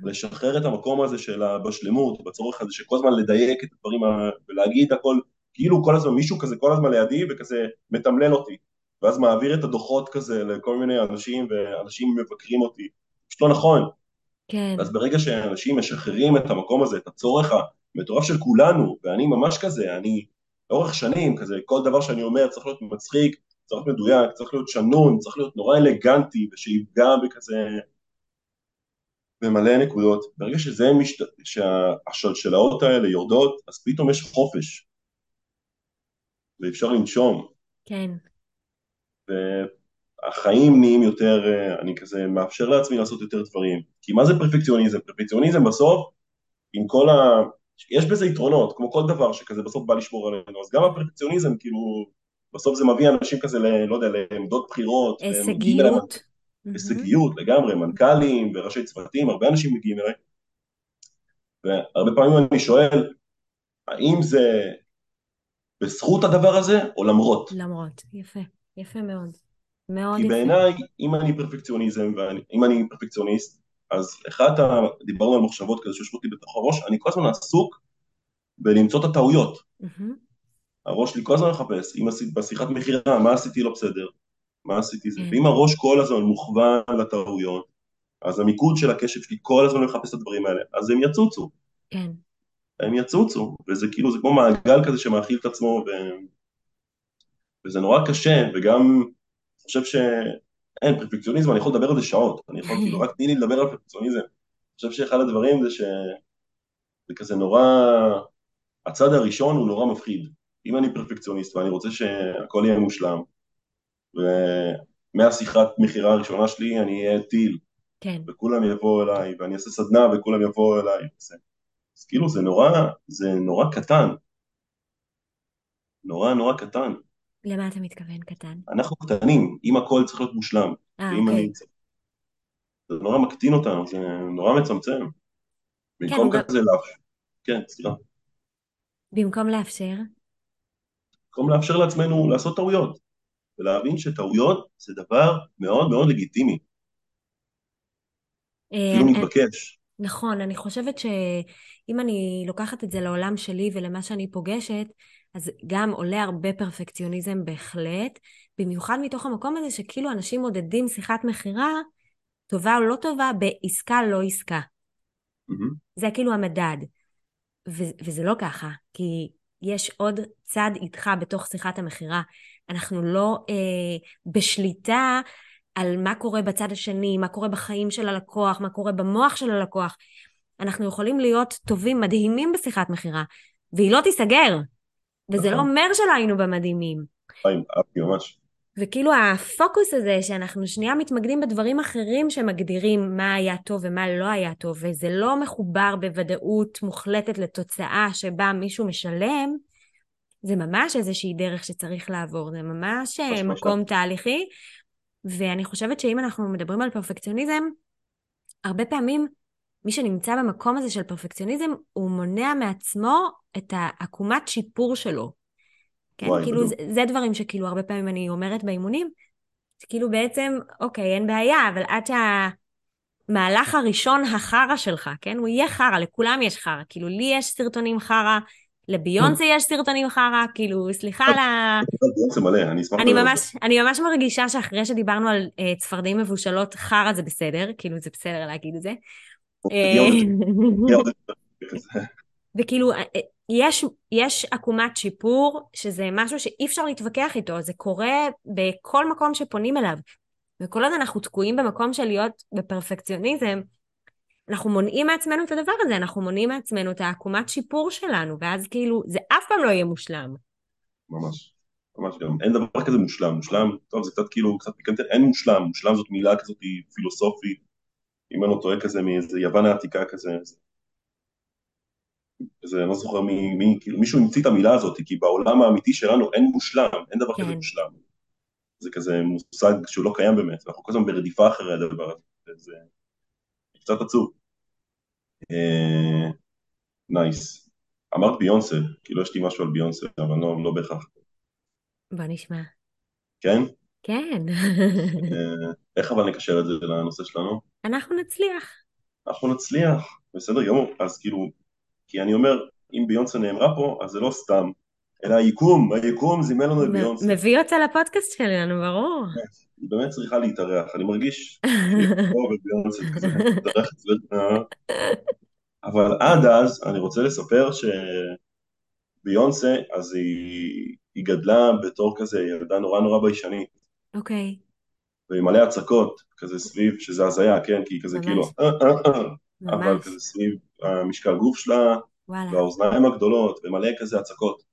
לשחרר את המקום הזה של הבשלמות, בצורך הזה שכל הזמן לדייק את הדברים ולהגיד הכל, כאילו כל הזמן מישהו כזה כל הזמן לידי וכזה מתמלל אותי, ואז מעביר את הדוחות כזה לכל מיני אנשים ואנשים מבקרים אותי, פשוט לא נכון. כן. אז ברגע שאנשים משחררים את המקום הזה, את הצורך המטורף של כולנו, ואני ממש כזה, אני לאורך שנים, כזה, כל דבר שאני אומר צריך להיות מצחיק, צריך להיות מדויק, צריך להיות שנון, צריך להיות נורא אלגנטי ושיפגע בכזה... במלא נקודות. ברגע שזה משת... שהשלשלאות האלה יורדות, אז פתאום יש חופש. ואפשר לנשום. כן. והחיים נהיים יותר, אני כזה מאפשר לעצמי לעשות יותר דברים. כי מה זה פרפקציוניזם? פרפקציוניזם בסוף, עם כל ה... יש בזה יתרונות, כמו כל דבר שכזה בסוף בא לשמור עלינו, אז גם הפרפקציוניזם, כאילו, בסוף זה מביא אנשים כזה, ל, לא יודע, לעמדות בחירות. הישגיות. הישגיות לגמרי, מנכ"לים וראשי צוותים, הרבה אנשים מגיעים אליי. והרבה פעמים אני שואל, האם זה בזכות הדבר הזה או למרות? למרות, יפה, יפה מאוד. מאוד כי בעיניי, אם אני פרפקציוניזם, ואם אני פרפקציוניסט, אז אחד, ה... דיברנו על מחשבות כזה שיושבות לי בתוך הראש, אני כל הזמן עסוק בלמצוא את הטעויות. Mm-hmm. הראש שלי כל הזמן מחפש, אם עשיתי בשיחת מכירה, מה עשיתי לא בסדר, מה עשיתי זה, mm-hmm. ואם הראש כל הזמן מוכוון לטעויות, אז המיקוד של הקשב שלי כל הזמן מחפש את הדברים האלה, אז הם יצוצו. כן. הם יצוצו, וזה כאילו, זה כמו מעגל כזה שמאכיל את עצמו, ו... וזה נורא קשה, וגם, חושב ש... אין, פרפקציוניזם, אני יכול לדבר על זה שעות, אני יכול כאילו, רק תני לי לדבר על פרפקציוניזם. אני חושב שאחד הדברים זה שזה כזה נורא, הצד הראשון הוא נורא מפחיד. אם אני פרפקציוניסט ואני רוצה שהכל יהיה מושלם, ומהשיחת מכירה הראשונה שלי אני אהיה טיל, כן. וכולם יבואו אליי, ואני אעשה סדנה וכולם יבואו אליי, אז כאילו זה נורא, זה נורא קטן, נורא נורא קטן. למה אתה מתכוון קטן? אנחנו קטנים, אם הכל צריך להיות מושלם. אה, אוקיי. אני... זה נורא מקטין אותנו, זה נורא מצמצם. במקום כן, כזה לא... לאפשר. כן, סליחה. במקום לאפשר? במקום לאפשר לעצמנו לעשות טעויות, ולהבין שטעויות זה דבר מאוד מאוד לגיטימי, אה, אפילו מתבקש. נכון, אני חושבת שאם אני לוקחת את זה לעולם שלי ולמה שאני פוגשת, אז גם עולה הרבה פרפקציוניזם בהחלט, במיוחד מתוך המקום הזה שכאילו אנשים מודדים שיחת מכירה, טובה או לא טובה, בעסקה לא עסקה. Mm-hmm. זה כאילו המדד. ו- וזה לא ככה, כי יש עוד צד איתך בתוך שיחת המכירה. אנחנו לא אה, בשליטה על מה קורה בצד השני, מה קורה בחיים של הלקוח, מה קורה במוח של הלקוח. אנחנו יכולים להיות טובים, מדהימים בשיחת מכירה, והיא לא תיסגר. וזה לא נכון. אומר שלא היינו במדהימים. אהבתי ממש. וכאילו הפוקוס הזה שאנחנו שנייה מתמקדים בדברים אחרים שמגדירים מה היה טוב ומה לא היה טוב, וזה לא מחובר בוודאות מוחלטת לתוצאה שבה מישהו משלם, זה ממש איזושהי דרך שצריך לעבור, זה ממש מקום תהליכי. ואני חושבת שאם אנחנו מדברים על פרפקציוניזם, הרבה פעמים מי שנמצא במקום הזה של פרפקציוניזם, הוא מונע מעצמו את העקומת שיפור שלו. כן, וואי, כאילו, זה, זה דברים שכאילו הרבה פעמים אני אומרת באימונים, שכאילו בעצם, אוקיי, אין בעיה, אבל עד שהמהלך הראשון החרא שלך, כן, הוא יהיה חרא, לכולם יש חרא, כאילו, לי יש סרטונים חרא, לביונסה יש סרטונים חרא, כאילו, סליחה על ה... אני ממש, אני ממש מרגישה שאחרי שדיברנו על uh, צפרדעים מבושלות, חרא זה בסדר, כאילו זה בסדר להגיד את זה. אה, וכאילו, אה, יש, יש עקומת שיפור, שזה משהו שאי אפשר להתווכח איתו, זה קורה בכל מקום שפונים אליו. וכל עוד אנחנו תקועים במקום של להיות בפרפקציוניזם, אנחנו מונעים מעצמנו את הדבר הזה, אנחנו מונעים מעצמנו את העקומת שיפור שלנו, ואז כאילו, זה אף פעם לא יהיה מושלם. ממש, ממש גם, אין דבר כזה מושלם, מושלם, טוב, זה קצת כאילו, קצת פיקנטי, אין מושלם, מושלם זאת מילה כזאת פילוסופית, אם אני לא טועה כזה מאיזה יוון העתיקה כזה, זה, אני לא זוכר מי, מי, כאילו מישהו המציא את המילה הזאת, כי בעולם האמיתי שלנו אין מושלם, אין דבר כן. כזה מושלם. זה כזה מושג שהוא לא קיים באמת, אנחנו כל הזמן ברדיפה אחרי הדבר הזה, זה קצת עצוב. נייס. Nice. אמרת ביונסה, כאילו יש לי משהו על ביונסה, אבל לא, לא בהכרח. בוא נשמע. כן? כן. איך אבל נקשר את זה לנושא שלנו? אנחנו נצליח. אנחנו נצליח, בסדר גמור. אז כאילו, כי אני אומר, אם ביונסה נאמרה פה, אז זה לא סתם, אלא היקום, היקום זימן לנו את ביונסה. מביא אותה לפודקאסט שלנו, ברור. היא באמת צריכה להתארח, אני מרגיש אבל עד אז אני רוצה לספר שביונסה, אז היא, היא גדלה בתור כזה ילדה נורא נורא ביישנית. אוקיי. Okay. ועם מלא הצקות, כזה סביב, שזה הזיה, כן? כי היא כזה כאילו, אה, אה, אה, אבל כזה סביב המשקל גוף שלה. והאוזניים הגדולות, ומלא כזה הצקות.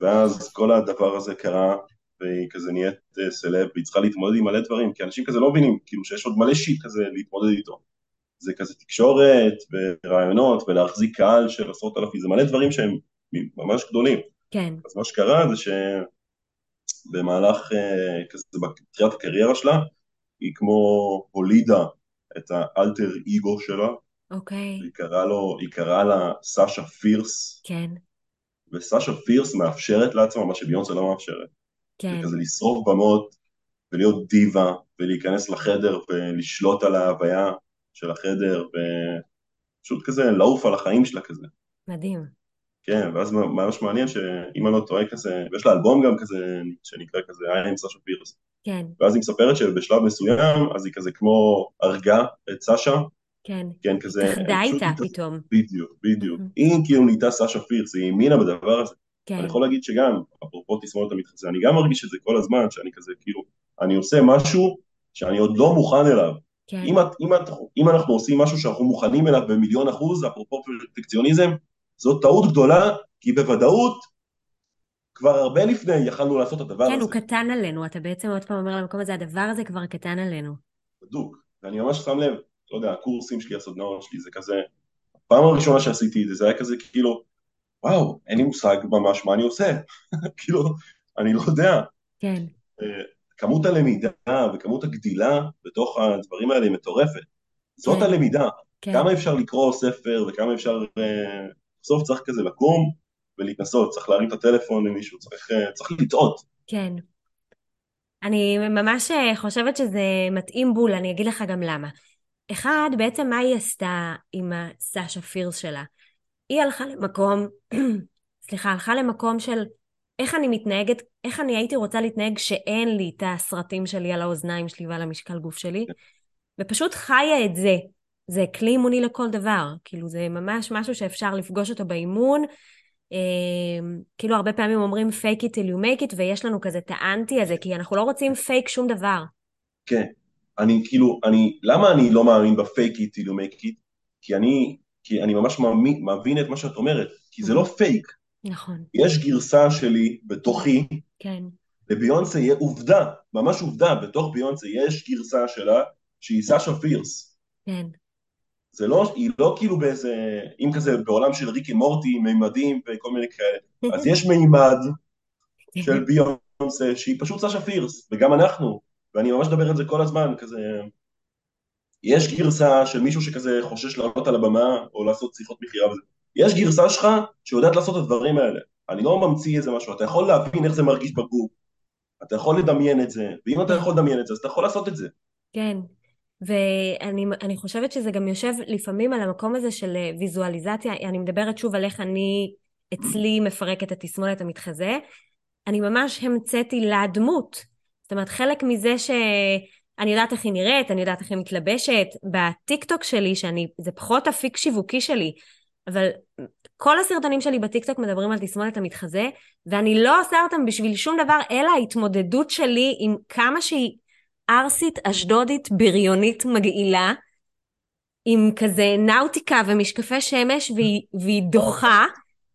ואז כל הדבר הזה קרה, והיא כזה נהיית סלב, והיא צריכה להתמודד עם מלא דברים, כי אנשים כזה לא מבינים, כאילו שיש עוד מלא שיט כזה להתמודד איתו. זה כזה תקשורת, ורעיונות, ולהחזיק קהל של עשרות אלפים, זה מלא דברים שהם ממש גדולים. כן. אז מה שקרה זה ש... במהלך אה, כזה בתחילת הקריירה שלה, היא כמו הולידה את האלטר אגו שלה. אוקיי. היא קראה לו, היא קראה לה סאשה פירס. כן. וסאשה פירס מאפשרת לעצמה מה שביונסה לא מאפשרת. כן. זה כזה לשרוף במות ולהיות דיבה ולהיכנס לחדר ולשלוט על ההוויה של החדר ופשוט כזה לעוף על החיים שלה כזה. מדהים. כן, ואז ממש מעניין שאם אני לא טועה כזה, ויש לה אלבום גם כזה שנקרא כזה I am סאשה פירס. כן. ואז היא מספרת שבשלב מסוים, אז היא כזה כמו הרגה את סאשה. כן. כן, כזה... התאחדה איתה פתאום. בדיוק, בדיוק. Mm-hmm. היא כאילו נהייתה סאשה פירס, היא האמינה בדבר הזה. כן. אני יכול להגיד שגם, אפרופו תסמונת המתחזה, אני גם מרגיש את זה כל הזמן, שאני כזה כאילו, אני עושה משהו שאני עוד לא מוכן אליו. כן. אם, אם, אם אנחנו עושים משהו שאנחנו מוכנים אליו במיליון אחוז, אפרופו פרפקציוניזם, זאת טעות גדולה, כי בוודאות כבר הרבה לפני יכלנו לעשות את הדבר כן, הזה. כן, הוא קטן עלינו, אתה בעצם עוד פעם אומר למקום הזה, הדבר הזה כבר קטן עלינו. בדוק, ואני ממש שם לב, לא יודע, הקורסים שלי, הסדנאות שלי, זה כזה, הפעם הראשונה שעשיתי את זה, זה היה כזה כאילו, וואו, אין לי מושג ממש מה אני עושה, כאילו, אני לא יודע. כן. אה, כמות הלמידה וכמות הגדילה בתוך הדברים האלה היא מטורפת. זאת כן. הלמידה, כן. כמה אפשר לקרוא ספר וכמה אפשר, אה, בסוף צריך כזה לקום ולהתנסות, צריך להרים את הטלפון למישהו, צריך, צריך לטעות. כן. אני ממש חושבת שזה מתאים בול, אני אגיד לך גם למה. אחד, בעצם מה היא עשתה עם הסשה פירס שלה? היא הלכה למקום, סליחה, הלכה למקום של איך אני מתנהגת, איך אני הייתי רוצה להתנהג שאין לי את הסרטים שלי על האוזניים שלי ועל המשקל גוף שלי, ופשוט חיה את זה. זה כלי אימוני לכל דבר, כאילו זה ממש משהו שאפשר לפגוש אותו באימון. אה, כאילו הרבה פעמים אומרים fake it till you make it, ויש לנו כזה את האנטי הזה, כי אנחנו לא רוצים פייק שום דבר. כן, אני כאילו, אני, למה אני לא מאמין בפייק it till you make it? כי אני, כי אני ממש מאמין, מבין את מה שאת אומרת, כי זה לא פייק. נכון. יש גרסה שלי בתוכי, כן. לביונסה יהיה עובדה, ממש עובדה, בתוך ביונסה יש גרסה שלה שהיא סאשה פירס. כן. זה לא, היא לא כאילו באיזה, אם כזה בעולם של ריקי מורטי, מימדים וכל מיני כאלה, אז יש מימד של ביונסה שהיא פשוט סאשה פירס, וגם אנחנו, ואני ממש מדבר על זה כל הזמן, כזה, יש גרסה של מישהו שכזה חושש לעלות על הבמה או לעשות שיחות מכירה וזה, יש גרסה שלך שיודעת לעשות את הדברים האלה, אני לא ממציא איזה משהו, אתה יכול להבין איך זה מרגיש בגוף, אתה יכול לדמיין את זה, ואם אתה יכול לדמיין את זה, אז אתה יכול לעשות את זה. כן, ואני חושבת שזה גם יושב לפעמים על המקום הזה של אה, ויזואליזציה, אני מדברת שוב על איך אני אצלי מפרקת את התסמונת המתחזה, אני ממש המצאתי לה דמות. זאת אומרת, חלק מזה שאני יודעת איך היא נראית, אני יודעת איך היא מתלבשת, בטיקטוק שלי, שאני, זה פחות אפיק שיווקי שלי, אבל כל הסרטונים שלי בטיקטוק מדברים על תסמונת המתחזה, ואני לא עושה אותם בשביל שום דבר, אלא ההתמודדות שלי עם כמה שהיא ערסית, אשדודית, בריונית, מגעילה, עם כזה נאוטיקה ומשקפי שמש, והיא, והיא דוחה,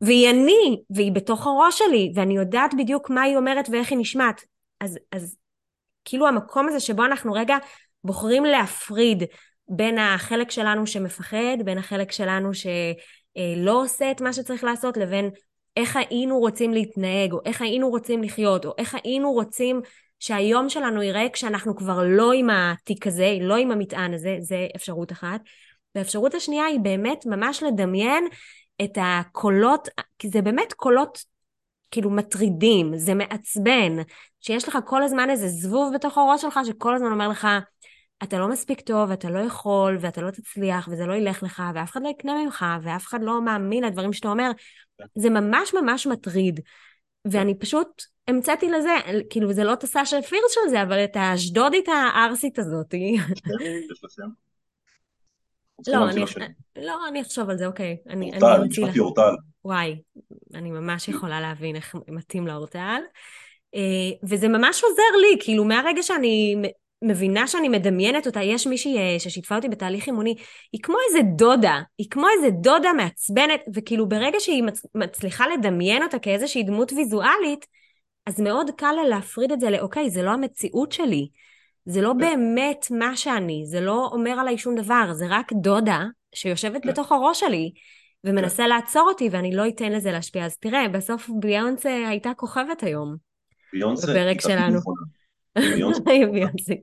והיא אני, והיא בתוך הראש שלי, ואני יודעת בדיוק מה היא אומרת ואיך היא נשמעת. אז, אז כאילו המקום הזה שבו אנחנו רגע בוחרים להפריד בין החלק שלנו שמפחד, בין החלק שלנו שלא עושה את מה שצריך לעשות, לבין איך היינו רוצים להתנהג, או איך היינו רוצים לחיות, או איך היינו רוצים שהיום שלנו ייראה כשאנחנו כבר לא עם התיק הזה, לא עם המטען הזה, זה אפשרות אחת. והאפשרות השנייה היא באמת ממש לדמיין את הקולות, כי זה באמת קולות כאילו מטרידים, זה מעצבן, שיש לך כל הזמן איזה זבוב בתוך הראש שלך שכל הזמן אומר לך, אתה לא מספיק טוב, אתה לא יכול, ואתה לא תצליח, וזה לא ילך לך, ואף אחד לא יקנה ממך, ואף אחד לא מאמין לדברים שאתה אומר. זה ממש ממש מטריד. ואני פשוט המצאתי לזה, כאילו זה לא את הסאשה פירס של זה, אבל את האשדודית הערסית הזאת. לא, אני, לא, אני אחשוב על זה, אוקיי. אורטל, נשמעתי אורטל. וואי, אני ממש יכולה להבין איך מתאים לאורטל. אה, וזה ממש עוזר לי, כאילו מהרגע שאני מבינה שאני מדמיינת אותה, יש מישהי אה, ששיתפה אותי בתהליך אימוני, היא כמו איזה דודה, היא כמו איזה דודה מעצבנת, וכאילו ברגע שהיא מצליחה לדמיין אותה כאיזושהי דמות ויזואלית, אז מאוד קל לה להפריד את זה לאוקיי, זה לא המציאות שלי, זה לא באמת מה שאני, זה לא אומר עליי שום דבר, זה רק דודה שיושבת כן. בתוך הראש שלי. ומנסה כן. לעצור אותי ואני לא אתן לזה להשפיע. אז תראה, בסוף ביונסה הייתה כוכבת היום. ביונסה בפרק שלנו. ביונסה.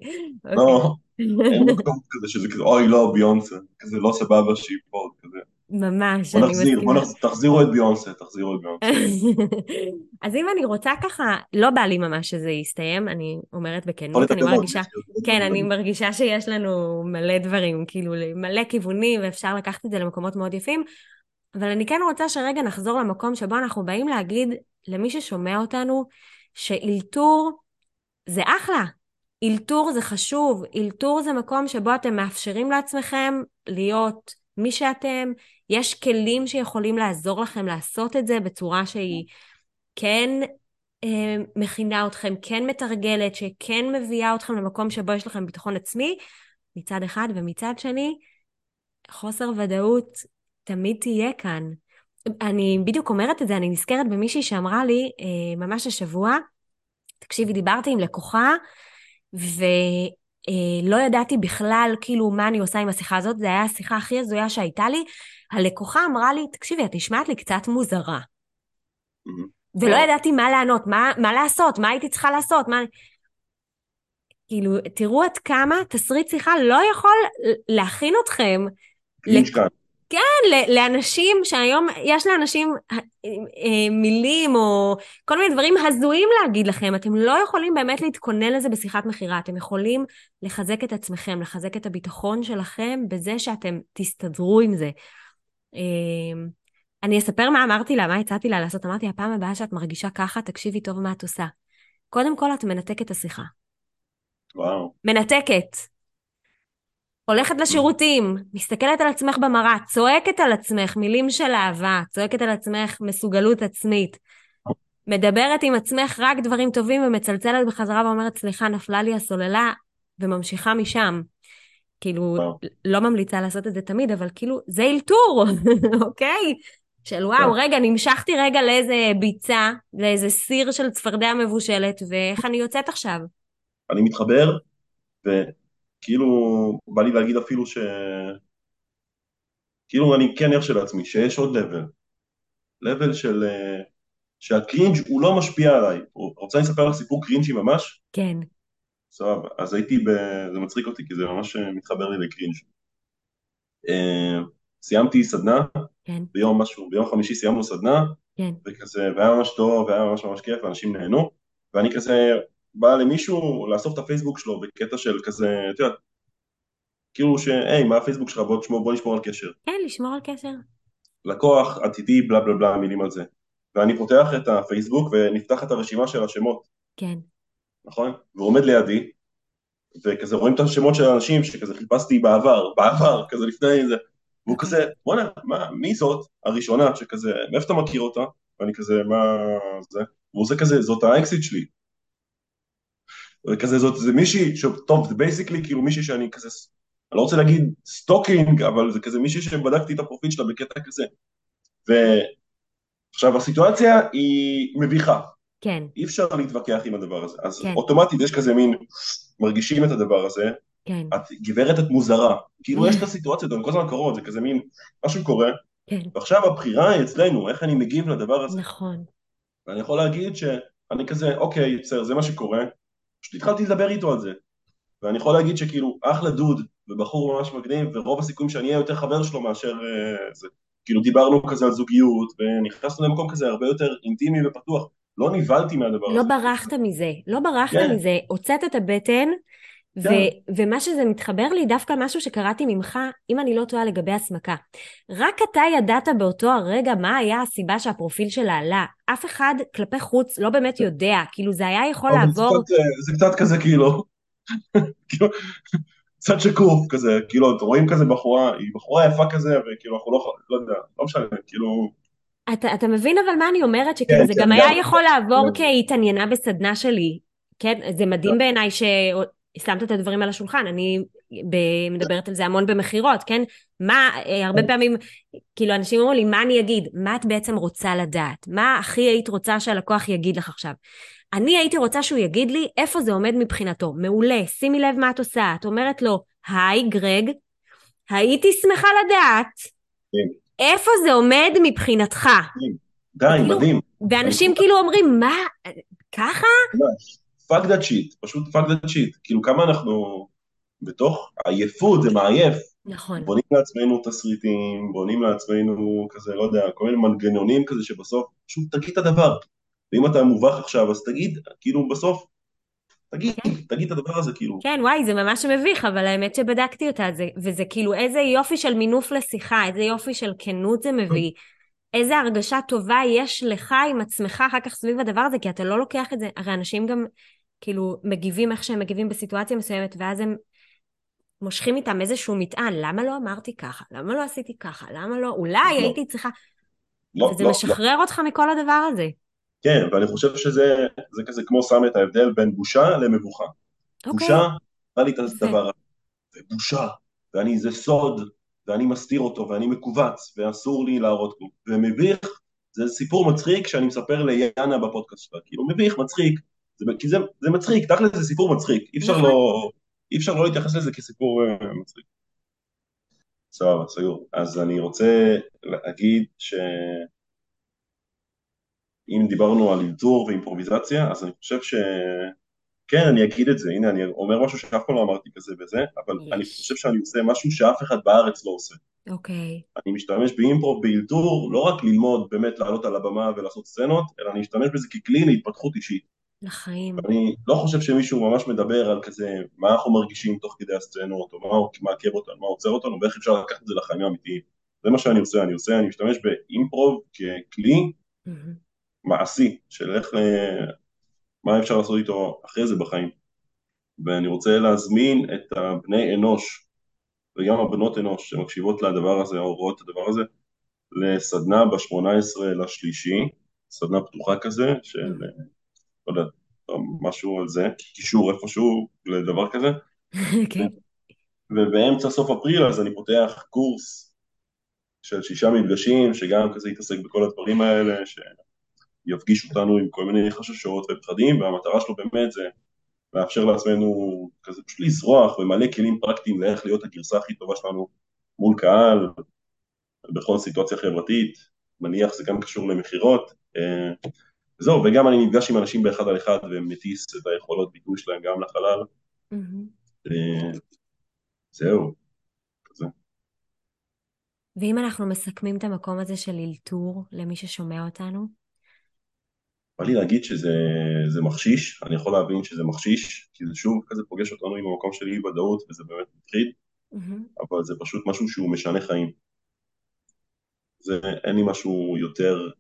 לא, אין מקום כזה שזה כזה, אוי לא, ביונסה, כזה לא סבבה שהיא פה, כזה. ממש, אני מסכימה. בוא נחזיר, תחזירו את ביונסה, תחזירו את ביונסה. אז אם אני רוצה ככה, לא בא לי ממש שזה יסתיים, אני אומרת בכנות, אני מרגישה, כן, אני מרגישה שיש לנו מלא דברים, כאילו מלא כיוונים, ואפשר לקחת את זה למקומות מאוד יפים, אבל אני כן רוצה שרגע נחזור למקום שבו אנחנו באים להגיד למי ששומע אותנו, שאילתור זה אחלה. אילתור זה חשוב, אילתור זה מקום שבו אתם מאפשרים לעצמכם להיות מי שאתם, יש כלים שיכולים לעזור לכם לעשות את זה בצורה שהיא כן אה, מכינה אתכם, כן מתרגלת, שכן מביאה אתכם למקום שבו יש לכם ביטחון עצמי, מצד אחד, ומצד שני, חוסר ודאות תמיד תהיה כאן. אני בדיוק אומרת את זה, אני נזכרת במישהי שאמרה לי אה, ממש השבוע, תקשיבי, דיברתי עם לקוחה, ולא ידעתי בכלל כאילו מה אני עושה עם השיחה הזאת, זו הייתה השיחה הכי הזויה שהייתה לי. הלקוחה אמרה לי, תקשיבי, את נשמעת לי קצת מוזרה. ולא ידעתי מה לענות, מה, מה לעשות, מה הייתי צריכה לעשות, מה... כאילו, תראו עד כמה תסריט שיחה לא יכול להכין אתכם. לק... כן, לאנשים שהיום יש לאנשים אה, אה, מילים או כל מיני דברים הזויים להגיד לכם. אתם לא יכולים באמת להתכונן לזה בשיחת מכירה. אתם יכולים לחזק את עצמכם, לחזק את הביטחון שלכם בזה שאתם תסתדרו עם זה. אה, אני אספר מה אמרתי לה, מה הצעתי לה לעשות. אמרתי, הפעם הבאה שאת מרגישה ככה, תקשיבי טוב מה את עושה. קודם כל, את מנתקת את השיחה. וואו. מנתקת. הולכת לשירותים, מסתכלת על עצמך במראה, צועקת על עצמך מילים של אהבה, צועקת על עצמך מסוגלות עצמית, מדברת עם עצמך רק דברים טובים ומצלצלת בחזרה ואומרת, סליחה, נפלה לי הסוללה, וממשיכה משם. כאילו. לא ממליצה לעשות את זה תמיד, אבל כאילו, זה אלתור, אוקיי? של וואו, רגע, נמשכתי רגע לאיזה ביצה, לאיזה סיר של צפרדע מבושלת, ואיך אני יוצאת עכשיו? אני מתחבר, וכאילו, בא לי להגיד אפילו ש... כאילו אני כן ער של עצמי, שיש עוד לבל. לבל של... אה, שהקרינג' הוא לא משפיע עליי. רוצה אני לספר לך סיפור קרינג'י ממש? כן. סבבה. אז הייתי ב... זה מצחיק אותי כי זה ממש אה, מתחבר לי לקרינג'. אה, סיימתי סדנה, כן. ביום משהו, ביום חמישי סיימנו סדנה, כן. וכזה, והיה ממש טוב, והיה ממש ממש כיף, ואנשים נהנו, ואני כזה בא למישהו לאסוף את הפייסבוק שלו בקטע של כזה, את יודעת, כאילו ש, היי, מה הפייסבוק שלך, בוא, תשמור, בוא נשמור על קשר. כן, לשמור על קשר. לקוח, עתידי, בלה בלה בלה, מילים על זה. ואני פותח את הפייסבוק ונפתח את הרשימה של השמות. כן. נכון? והוא עומד לידי, וכזה רואים את השמות של האנשים שכזה חיפשתי בעבר, בעבר, כזה לפני זה, והוא כזה, בואנה, מי זאת הראשונה שכזה, מאיפה אתה מכיר אותה? ואני כזה, מה זה? והוא עושה כזה, זאת האקסית שלי. וכזה, זאת, זה מישהי, טוב, זה basically כאילו מישהי שאני כזה, אני לא רוצה להגיד stalking, אבל זה כזה מישהי שבדקתי את הפרופיל שלה בקטע כזה. ועכשיו, הסיטואציה היא מביכה. כן. אי אפשר להתווכח עם הדבר הזה. אז כן. אוטומטית יש כזה מין, מרגישים את הדבר הזה, כן. את גברת את מוזרה, כאילו יש את הסיטואציות, הן כל הזמן קורות, זה כזה מין, משהו קורה, כן. ועכשיו הבחירה היא אצלנו, איך אני מגיב לדבר הזה. נכון. ואני יכול להגיד שאני כזה, אוקיי, בסדר, זה מה שקורה, פשוט התחלתי לדבר איתו על זה. ואני יכול להגיד שכאילו, אחלה דוד, ובחור ממש מגניב, ורוב הסיכויים שאני אהיה יותר חבר שלו מאשר uh, זה. כאילו דיברנו כזה על זוגיות, ונכנסנו למקום כזה הרבה יותר אינטימי ופתוח. לא נבהלתי מהדבר לא הזה. לא ברחת מזה, לא ברחת כן. מזה, הוצאת את הבטן. ו- ומה שזה מתחבר לי, דווקא משהו שקראתי ממך, אם אני לא טועה לגבי הסמקה. רק אתה ידעת באותו הרגע מה היה הסיבה שהפרופיל שלה עלה. אף אחד כלפי חוץ לא באמת יודע, כאילו זה היה יכול לעבור... זה קצת, זה קצת כזה כאילו, כאילו, קצת שקוף כזה, כאילו, אתם רואים כזה בחורה, היא בחורה יפה כזה, וכאילו אנחנו לא, לא יודע, לא משנה, כאילו... אתה, אתה מבין אבל מה אני אומרת? שכאילו כן, זה כן, גם היה יכול לעבור כהתעניינה בסדנה שלי. כן, זה מדהים כן. בעיניי ש... שמת את הדברים על השולחן, אני מדברת על זה המון במכירות, כן? מה, אה, הרבה פעמים, כאילו אנשים אומרים לי, מה אני אגיד? מה את בעצם רוצה לדעת? מה הכי היית רוצה שהלקוח יגיד לך עכשיו? אני הייתי רוצה שהוא יגיד לי איפה זה עומד מבחינתו. מעולה, שימי לב מה את עושה. את אומרת לו, היי גרג, הייתי שמחה לדעת כן. איפה זה עומד מבחינתך. כן. די, מדהים. ואנשים כאילו אומרים, מה, ככה? fuck that shit, פשוט fuck that shit, כאילו כמה אנחנו בתוך עייפות, זה מעייף. נכון. בונים לעצמנו תסריטים, בונים לעצמנו כזה, לא יודע, כל מיני מנגנונים כזה שבסוף, פשוט תגיד את הדבר. ואם אתה מובך עכשיו, אז תגיד, כאילו בסוף, תגיד, כן. תגיד את הדבר הזה, כאילו. כן, וואי, זה ממש מביך, אבל האמת שבדקתי אותה, זה, וזה כאילו איזה יופי של מינוף לשיחה, איזה יופי של כנות זה מביא. איזה הרגשה טובה יש לך עם עצמך אחר כך סביב הדבר הזה, כי אתה לא לוקח את זה, הרי אנשים גם כאילו מגיבים איך שהם מגיבים בסיטואציה מסוימת, ואז הם מושכים איתם איזשהו מטען, למה לא אמרתי ככה? למה לא עשיתי ככה? למה לא? אולי לא. הייתי צריכה... לא, וזה לא, משחרר לא. אותך מכל הדבר הזה. כן, ואני חושב שזה כזה כמו שם את ההבדל בין בושה למבוכה. אוקיי. בושה, בא לי את הדבר הזה, ובושה, ואני, זה סוד, ואני מסתיר אותו, ואני מכווץ, ואסור לי להראות כלום. ומביך, זה סיפור מצחיק שאני מספר ליאנה בפודקאסט שלה, כאילו מביך, מצחיק, זה, כי זה, זה מצחיק, תכל'ס זה סיפור מצחיק, אי אפשר נכון. לא, אי אפשר לא להתייחס לזה כסיפור uh, מצחיק. סבבה, סגור. אז אני רוצה להגיד שאם דיברנו על אלתור ואימפרוביזציה, אז אני חושב ש... כן, אני אגיד את זה, הנה, אני אומר משהו שאף פעם לא אמרתי כזה וזה, אבל יש. אני חושב שאני עושה משהו שאף אחד בארץ לא עושה. אוקיי. אני משתמש באימפרוב באלתור, לא רק ללמוד באמת לעלות על הבמה ולעשות סצנות, אלא אני משתמש בזה ככלי להתפתחות אישית. לחיים. אני לא חושב שמישהו ממש מדבר על כזה, מה אנחנו מרגישים תוך כדי הסצנות, או מה מעכב אותנו, מה עוצר אותנו, ואיך אפשר לקחת את זה לחיים האמיתיים. זה מה שאני עושה, אני עושה, אני משתמש באימפרוב ככלי mm-hmm. מעשי, של איך, אה, מה אפשר לעשות איתו אחרי זה בחיים. ואני רוצה להזמין את הבני אנוש, וגם הבנות אנוש שמקשיבות לדבר הזה, או רואות את הדבר הזה, לסדנה ב-18 לשלישי, סדנה פתוחה כזה, של, mm-hmm. לא יודע, משהו על זה, קישור איפשהו לדבר כזה. כן. ובאמצע סוף אפריל אז אני פותח קורס של שישה מפגשים, שגם כזה יתעסק בכל הדברים האלה, שיפגיש אותנו עם כל מיני חששות ופחדים, והמטרה שלו באמת זה לאפשר לעצמנו כזה פשוט לזרוח ומלא כלים פרקטיים לאיך להיות הגרסה הכי טובה שלנו מול קהל, בכל סיטואציה חברתית, מניח זה גם קשור למכירות. אה, זהו, וגם אני נפגש עם אנשים באחד על אחד ומטיס את היכולות ביטוי שלהם גם לחלל. אה, זהו, כזה. ואם אנחנו מסכמים את המקום הזה של אלתור למי ששומע אותנו? בא לי להגיד שזה מחשיש, אני יכול להבין שזה מחשיש, כי זה שוב כזה פוגש אותנו עם המקום של אי ודאות וזה באמת mm-hmm. אבל זה פשוט משהו שהוא משנה חיים. זה, אין לי משהו יותר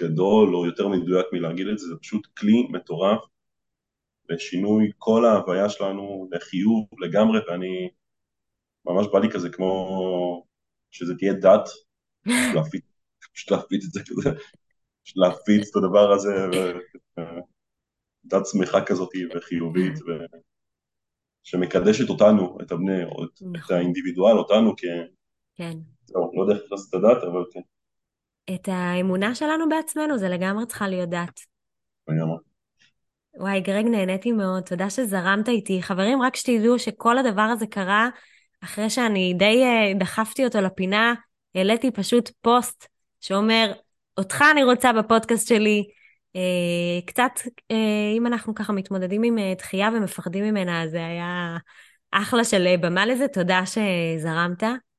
גדול או יותר מדויק מלהגיד את זה, זה פשוט כלי מטורף לשינוי כל ההוויה שלנו לחיוב לגמרי, ואני ממש בא לי כזה כמו שזה תהיה דת, פשוט להפיץ את זה כזה, להפיץ את הדבר הזה, דת שמחה כזאת וחיובית, ו... שמקדשת אותנו, את הבני, או את, נכון. את האינדיבידואל, אותנו כ... כן. לא, לא יודע איך לעשות את הדת, אבל כן. את האמונה שלנו בעצמנו, זה לגמרי צריכה להיות דת. לגמרי. וואי, גרג, נהניתי מאוד, תודה שזרמת איתי. חברים, רק שתדעו שכל הדבר הזה קרה אחרי שאני די uh, דחפתי אותו לפינה, העליתי פשוט פוסט שאומר, אותך אני רוצה בפודקאסט שלי. Uh, קצת, uh, אם אנחנו ככה מתמודדים עם uh, דחייה ומפחדים ממנה, זה היה אחלה של במה לזה, תודה שזרמת.